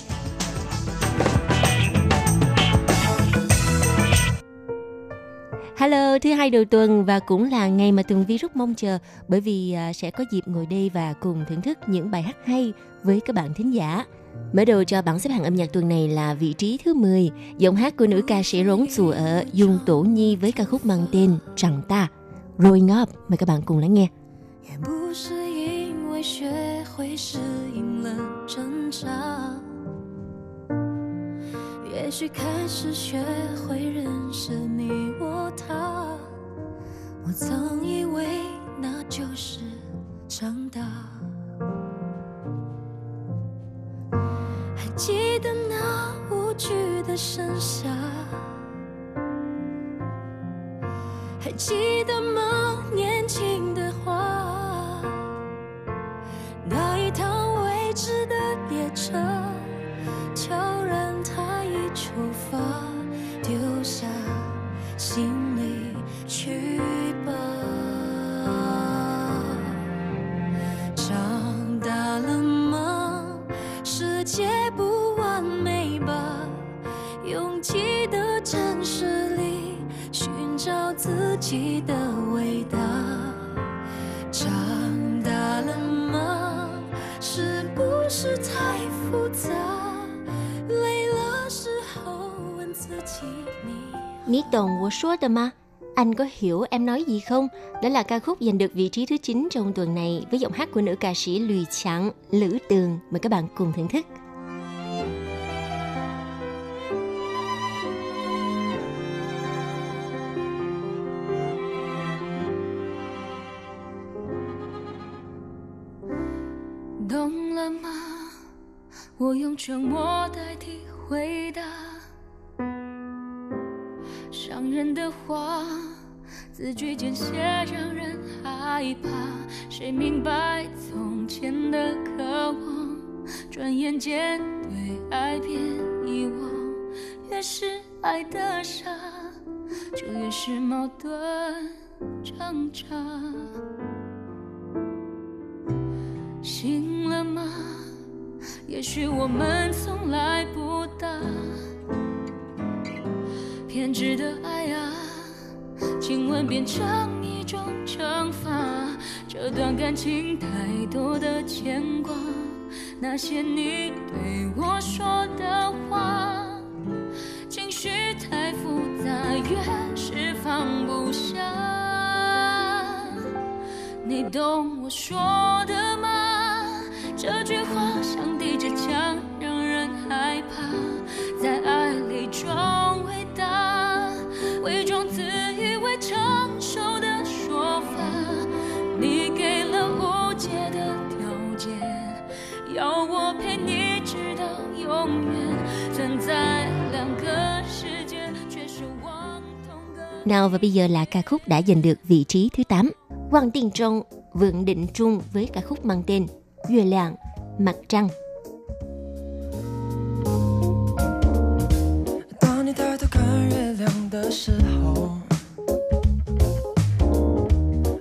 Hello, thứ hai đầu tuần và cũng là ngày mà Tường Vi rất mong chờ bởi vì à, sẽ có dịp ngồi đây và cùng thưởng thức những bài hát hay với các bạn thính giả. Mở đầu cho bảng xếp hạng âm nhạc tuần này là vị trí thứ 10, giọng hát của nữ ca sĩ Rống Chùa ở Dung Tổ Nhi với ca khúc mang tên Chẳng Ta. Growing Up, mời các bạn cùng lắng nghe. 也不是因为学会适应了挣扎，也 也许开始学会认识你我他。我曾以为那就是长大，还记得那无惧的盛夏。还记得吗？年轻的花，那一趟未知的列车，悄然它出发，丢下行李去吧。长大了吗？世界不完美吧？拥挤的城市里。寻找自己的伟大。长大了吗？是不是太复杂？累了时候问自己你。 Ní Tổng của số的mà anh có hiểu em nói gì không? Đó là ca khúc giành được vị trí thứ 9 trong tuần này với giọng hát của nữ ca sĩ Lùi Chẳng, Lữ Tường. Mời các bạn cùng thưởng thức. 懂了吗？我用沉默代替回 伤人的话，字句间写让人害怕。谁明白从前的渴望，转眼间对爱变遗忘。越是爱的傻，就越是矛盾挣扎。醒了吗？也许我们从来不大。偏执的爱啊，亲吻变成一种惩罚。这段感情太多的牵挂，那些你对我说的话，情绪太复杂，越是放不下。你懂我说的吗？这句 Nào và bây giờ là ca khúc đã giành được vị trí thứ 8. Quang Tiên Trong, Vượng Định Trung với ca khúc mang tên月亮, Mặt Trăng. 当你抬头看月亮的时候，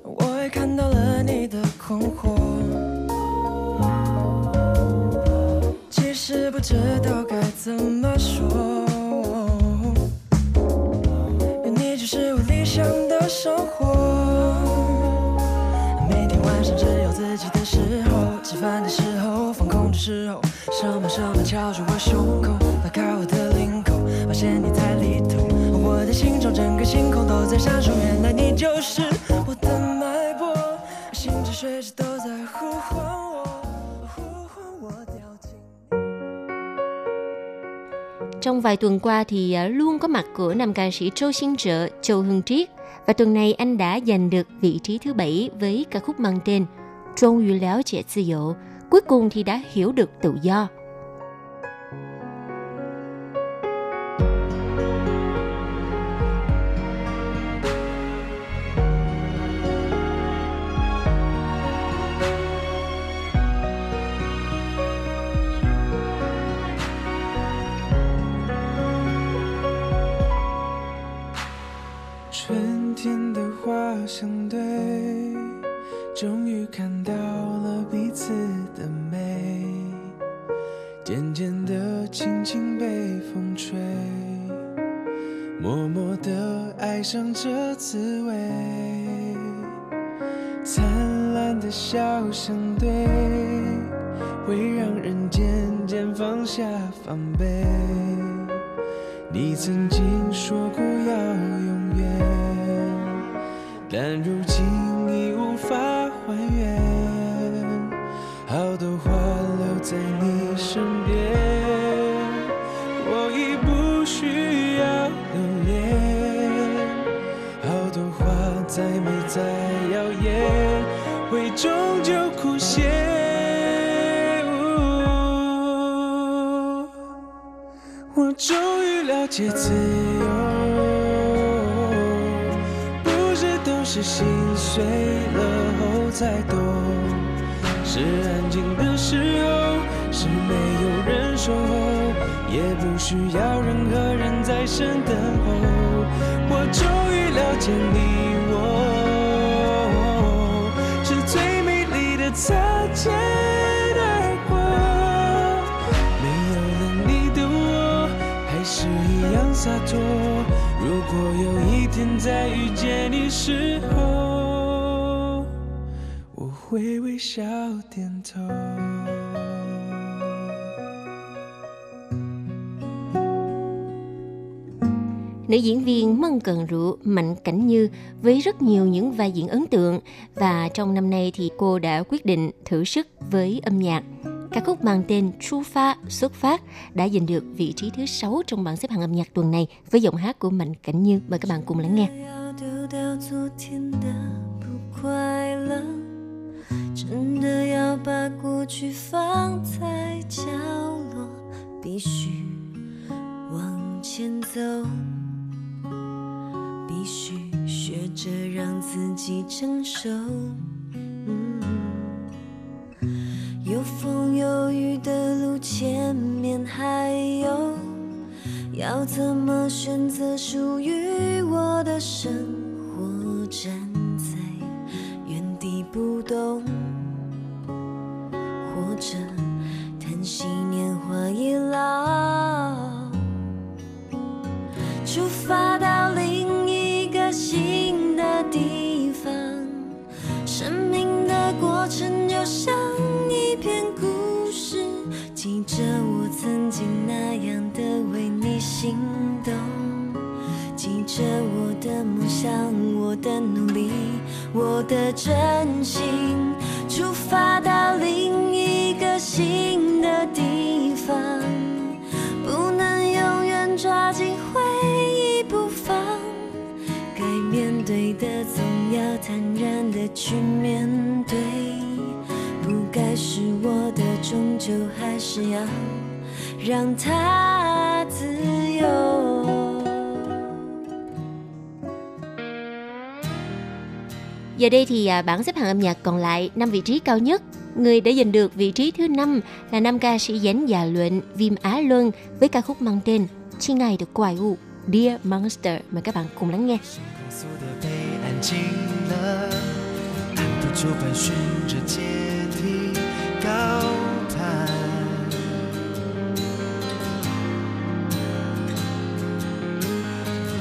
我也看到了你的困惑。其实不知道该怎么说， 生活。每天晚上只有自己的时候，吃饭的时候，放空的时候，什么什么敲住我胸口，拉开我的领口，发现你在里头，我的心中整个星空都在闪烁，原来你就是我的脉搏，心之随时都在呼唤我，呼唤我掉进。Trong vài tuần qua thì luôn có mặt của nam ca sĩ Châu Xin Trợ, Châu Hưng Triết. Và tuần này anh đã giành được vị trí thứ bảy với ca khúc mang tên Trong yu léo trẻ tự do. Cuối cùng thì đã hiểu được tự do 相对终于看到了彼此的美渐渐的轻轻被风吹默默的爱上这滋味。灿烂的笑相对会让人渐渐放下防备。你曾经说过要但如今已无法还原，好多话留在你身边，我已不需要留恋，好多话再美再耀眼，会终究枯谢。我终于了解自由。是心碎了后才懂是安静的时候是没有人守候也不需要任何人在身等候我终于了解你我是最美丽的擦肩而过没有了你的我还是一样洒脱 Nữ diễn viên Mân Cần Rượu Mạnh Cảnh Như với rất nhiều những vai diễn ấn tượng và trong năm nay thì cô đã quyết định thử sức với âm nhạc. Ca khúc mang tên Chu Pha xuất phát đã giành được vị trí thứ 6 trong bảng xếp hạng âm nhạc tuần này với giọng hát của Mạnh Cảnh Như. Mời các bạn cùng lắng nghe. 真的要把过去放在角落，必须往前走，必须学着让自己成熟。嗯， 有风有雨的路，前面还有，要怎么选择属于我的生活？站在原地不动。或者叹息年华已老，出发到另一个新的地方。生命的过程就像心动，记着我的梦想，我的努力，我的真心。出发到另一个新的地方，不能永远抓紧回忆不放。该面对的总要坦然的去面对，不该是我的终究还是要让它 Giờ đây thì à, bảng xếp hạng âm nhạc còn lại 5 vị trí cao nhất. Người đã giành được vị trí thứ 5 là nam ca sĩ giánh già luyện Viêm Á Luân với ca khúc mang tên Chi ngài được quài u Dear Monster. Mời các bạn cùng lắng nghe. 就盘旋着阶梯高谈，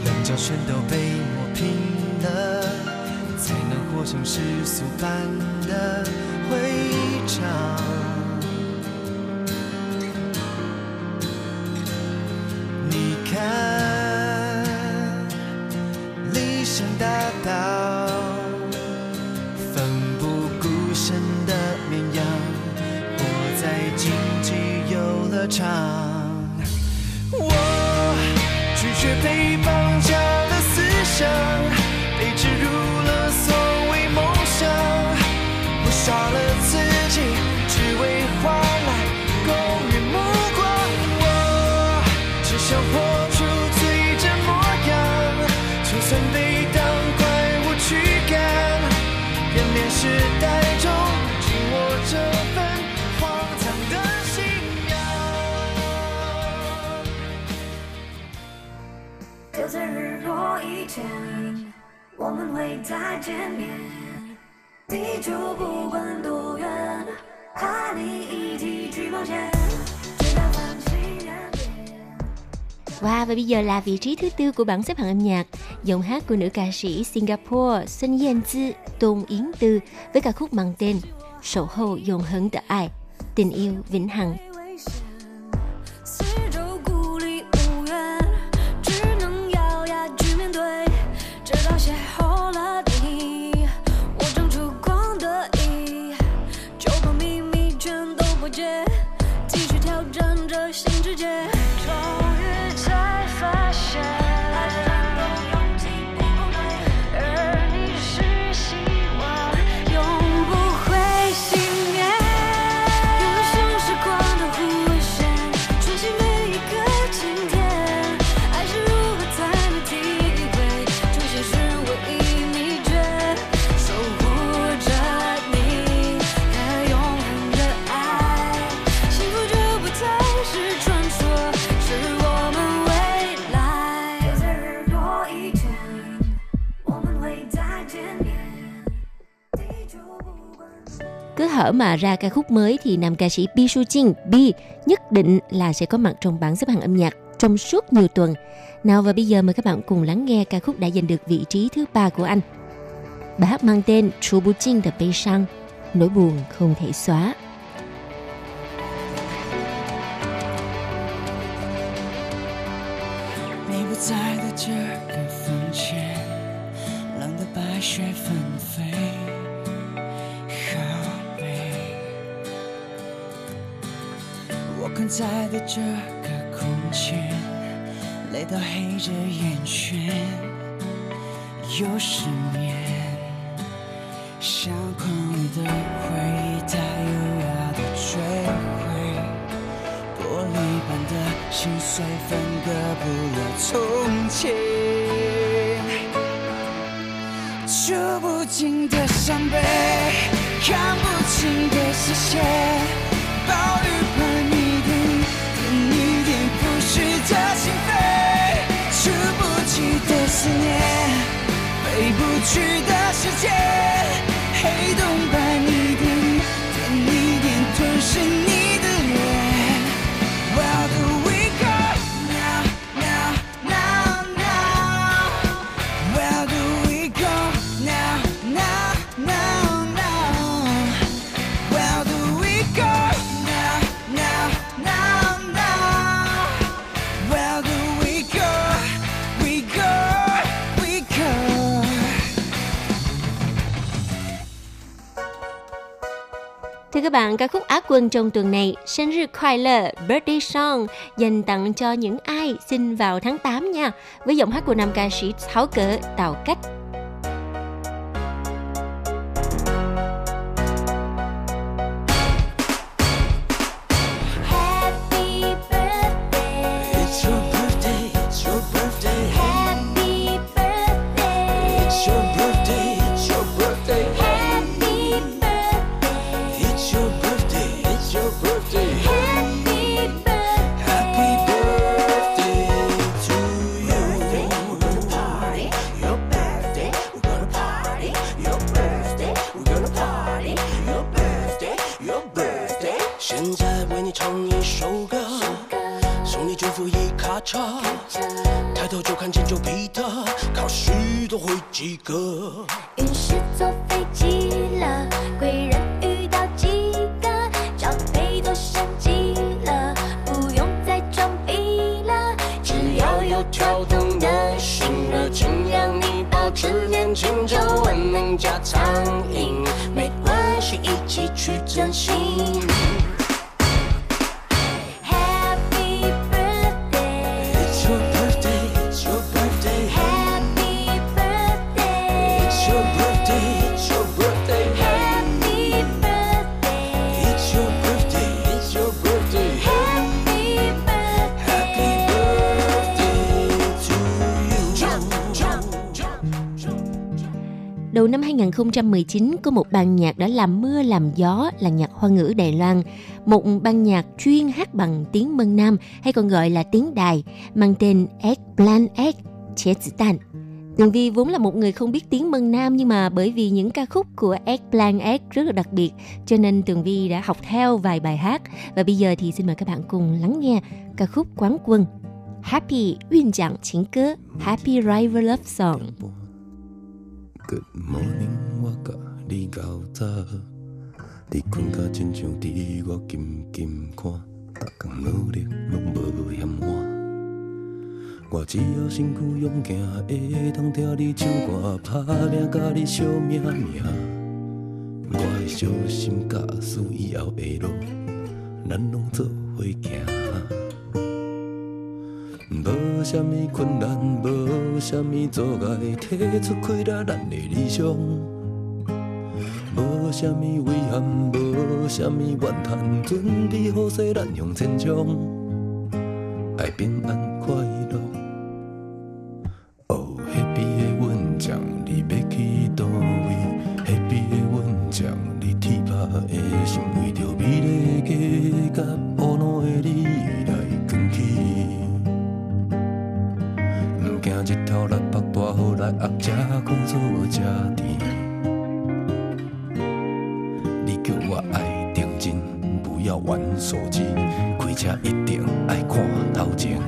棱角全都被磨平了。 才能活成世俗般的会场。你看，理想大道，奋不顾身的绵羊，活在经济游乐场。我拒绝被绑架的思想。想活出最真模样，就算被当怪物驱赶，表面时代中紧握这份荒唐的信仰。就在日落以前，我们会再见面。地球不管多远，和你一起去冒险。Wow, và bây giờ là vị trí thứ tư của bảng xếp hạng âm nhạc, giọng hát của nữ ca sĩ Singapore Sun Yen Zi, Tôn Yến Tư với ca khúc mang tên Sổ hô dồn hấn tờ ai, tình yêu vĩnh hằng. cứ hở mà ra ca khúc mới thì nam ca sĩ Bi Su Jin Bi nhất định là sẽ có mặt trong bảng xếp hạng âm nhạc trong suốt nhiều tuần. Nào và bây giờ mời các bạn cùng lắng nghe ca khúc đã giành được vị trí thứ ba của anh. Bài hát mang tên Chu Bu Jin The Bay Sang, nỗi buồn không thể xóa. 到黑着眼圈，又失眠，相框里的回忆太优雅的坠毁，玻璃般的心碎分割不了从前，数不尽的伤悲，看不清的视线。回不去的世界黑洞 các bạn, ca khúc Á quân trong tuần này, Sinh 日快乐 Birthday Song, dành tặng cho những ai sinh vào tháng 8 nha, với giọng hát của nam ca sĩ tháo cỡ Tào Cách. 2019 có một ban nhạc đã làm mưa làm gió là nhạc hoa ngữ Đài Loan, một ban nhạc chuyên hát bằng tiếng Mân Nam hay còn gọi là tiếng Đài, mang tên Eggplant Egg, Chế Tử Tàn. Tường Vi vốn là một người không biết tiếng Mân Nam nhưng mà bởi vì những ca khúc của Eggplant Egg rất là đặc biệt cho nên Tường Vi đã học theo vài bài hát và bây giờ thì xin mời các bạn cùng lắng nghe ca khúc Quán Quân Happy Yun Giảng Chính Cơ Happy Rival Love Song Good morning，我甲你较早，你困甲亲像伫我金金看，逐工努力拢无嫌晚。我只要身躯勇敢，会通听你唱歌，拍拼甲你相命命。我会小心驾驶以后的路，咱拢做伙行。无啥物困难，无啥物阻碍，提出开了咱的理想。无啥物遗憾，无啥物怨叹，准备好势咱向前冲。爱平安快雨来压这苦做这甜。你叫我爱认真，不要玩手机，开车一定爱看头前。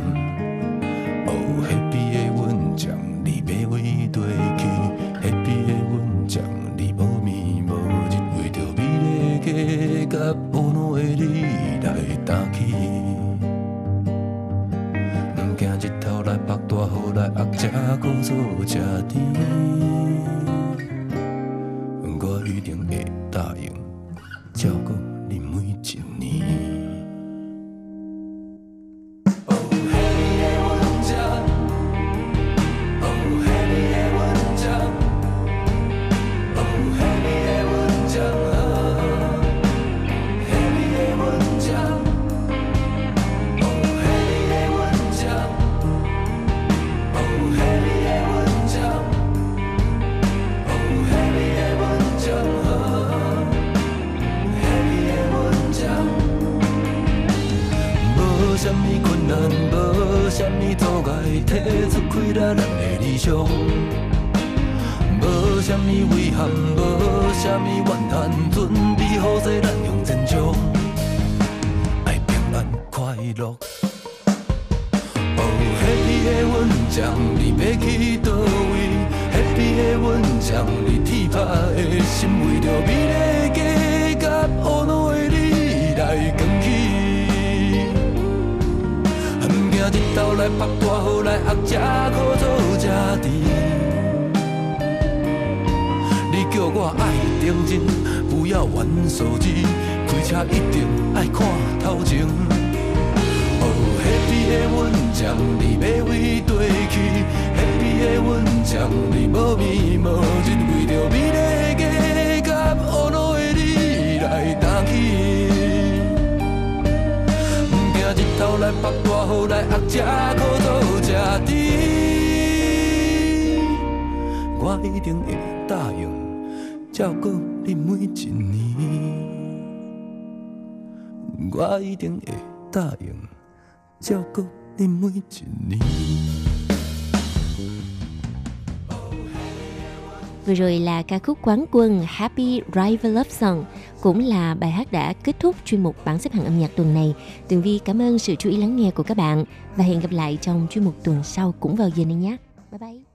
Rồi là ca khúc quán quân Happy Rival Love Song cũng là bài hát đã kết thúc chuyên mục bảng xếp hạng âm nhạc tuần này. Tường Vi cảm ơn sự chú ý lắng nghe của các bạn và hẹn gặp lại trong chuyên mục tuần sau cũng vào giờ này nhé. Bye bye.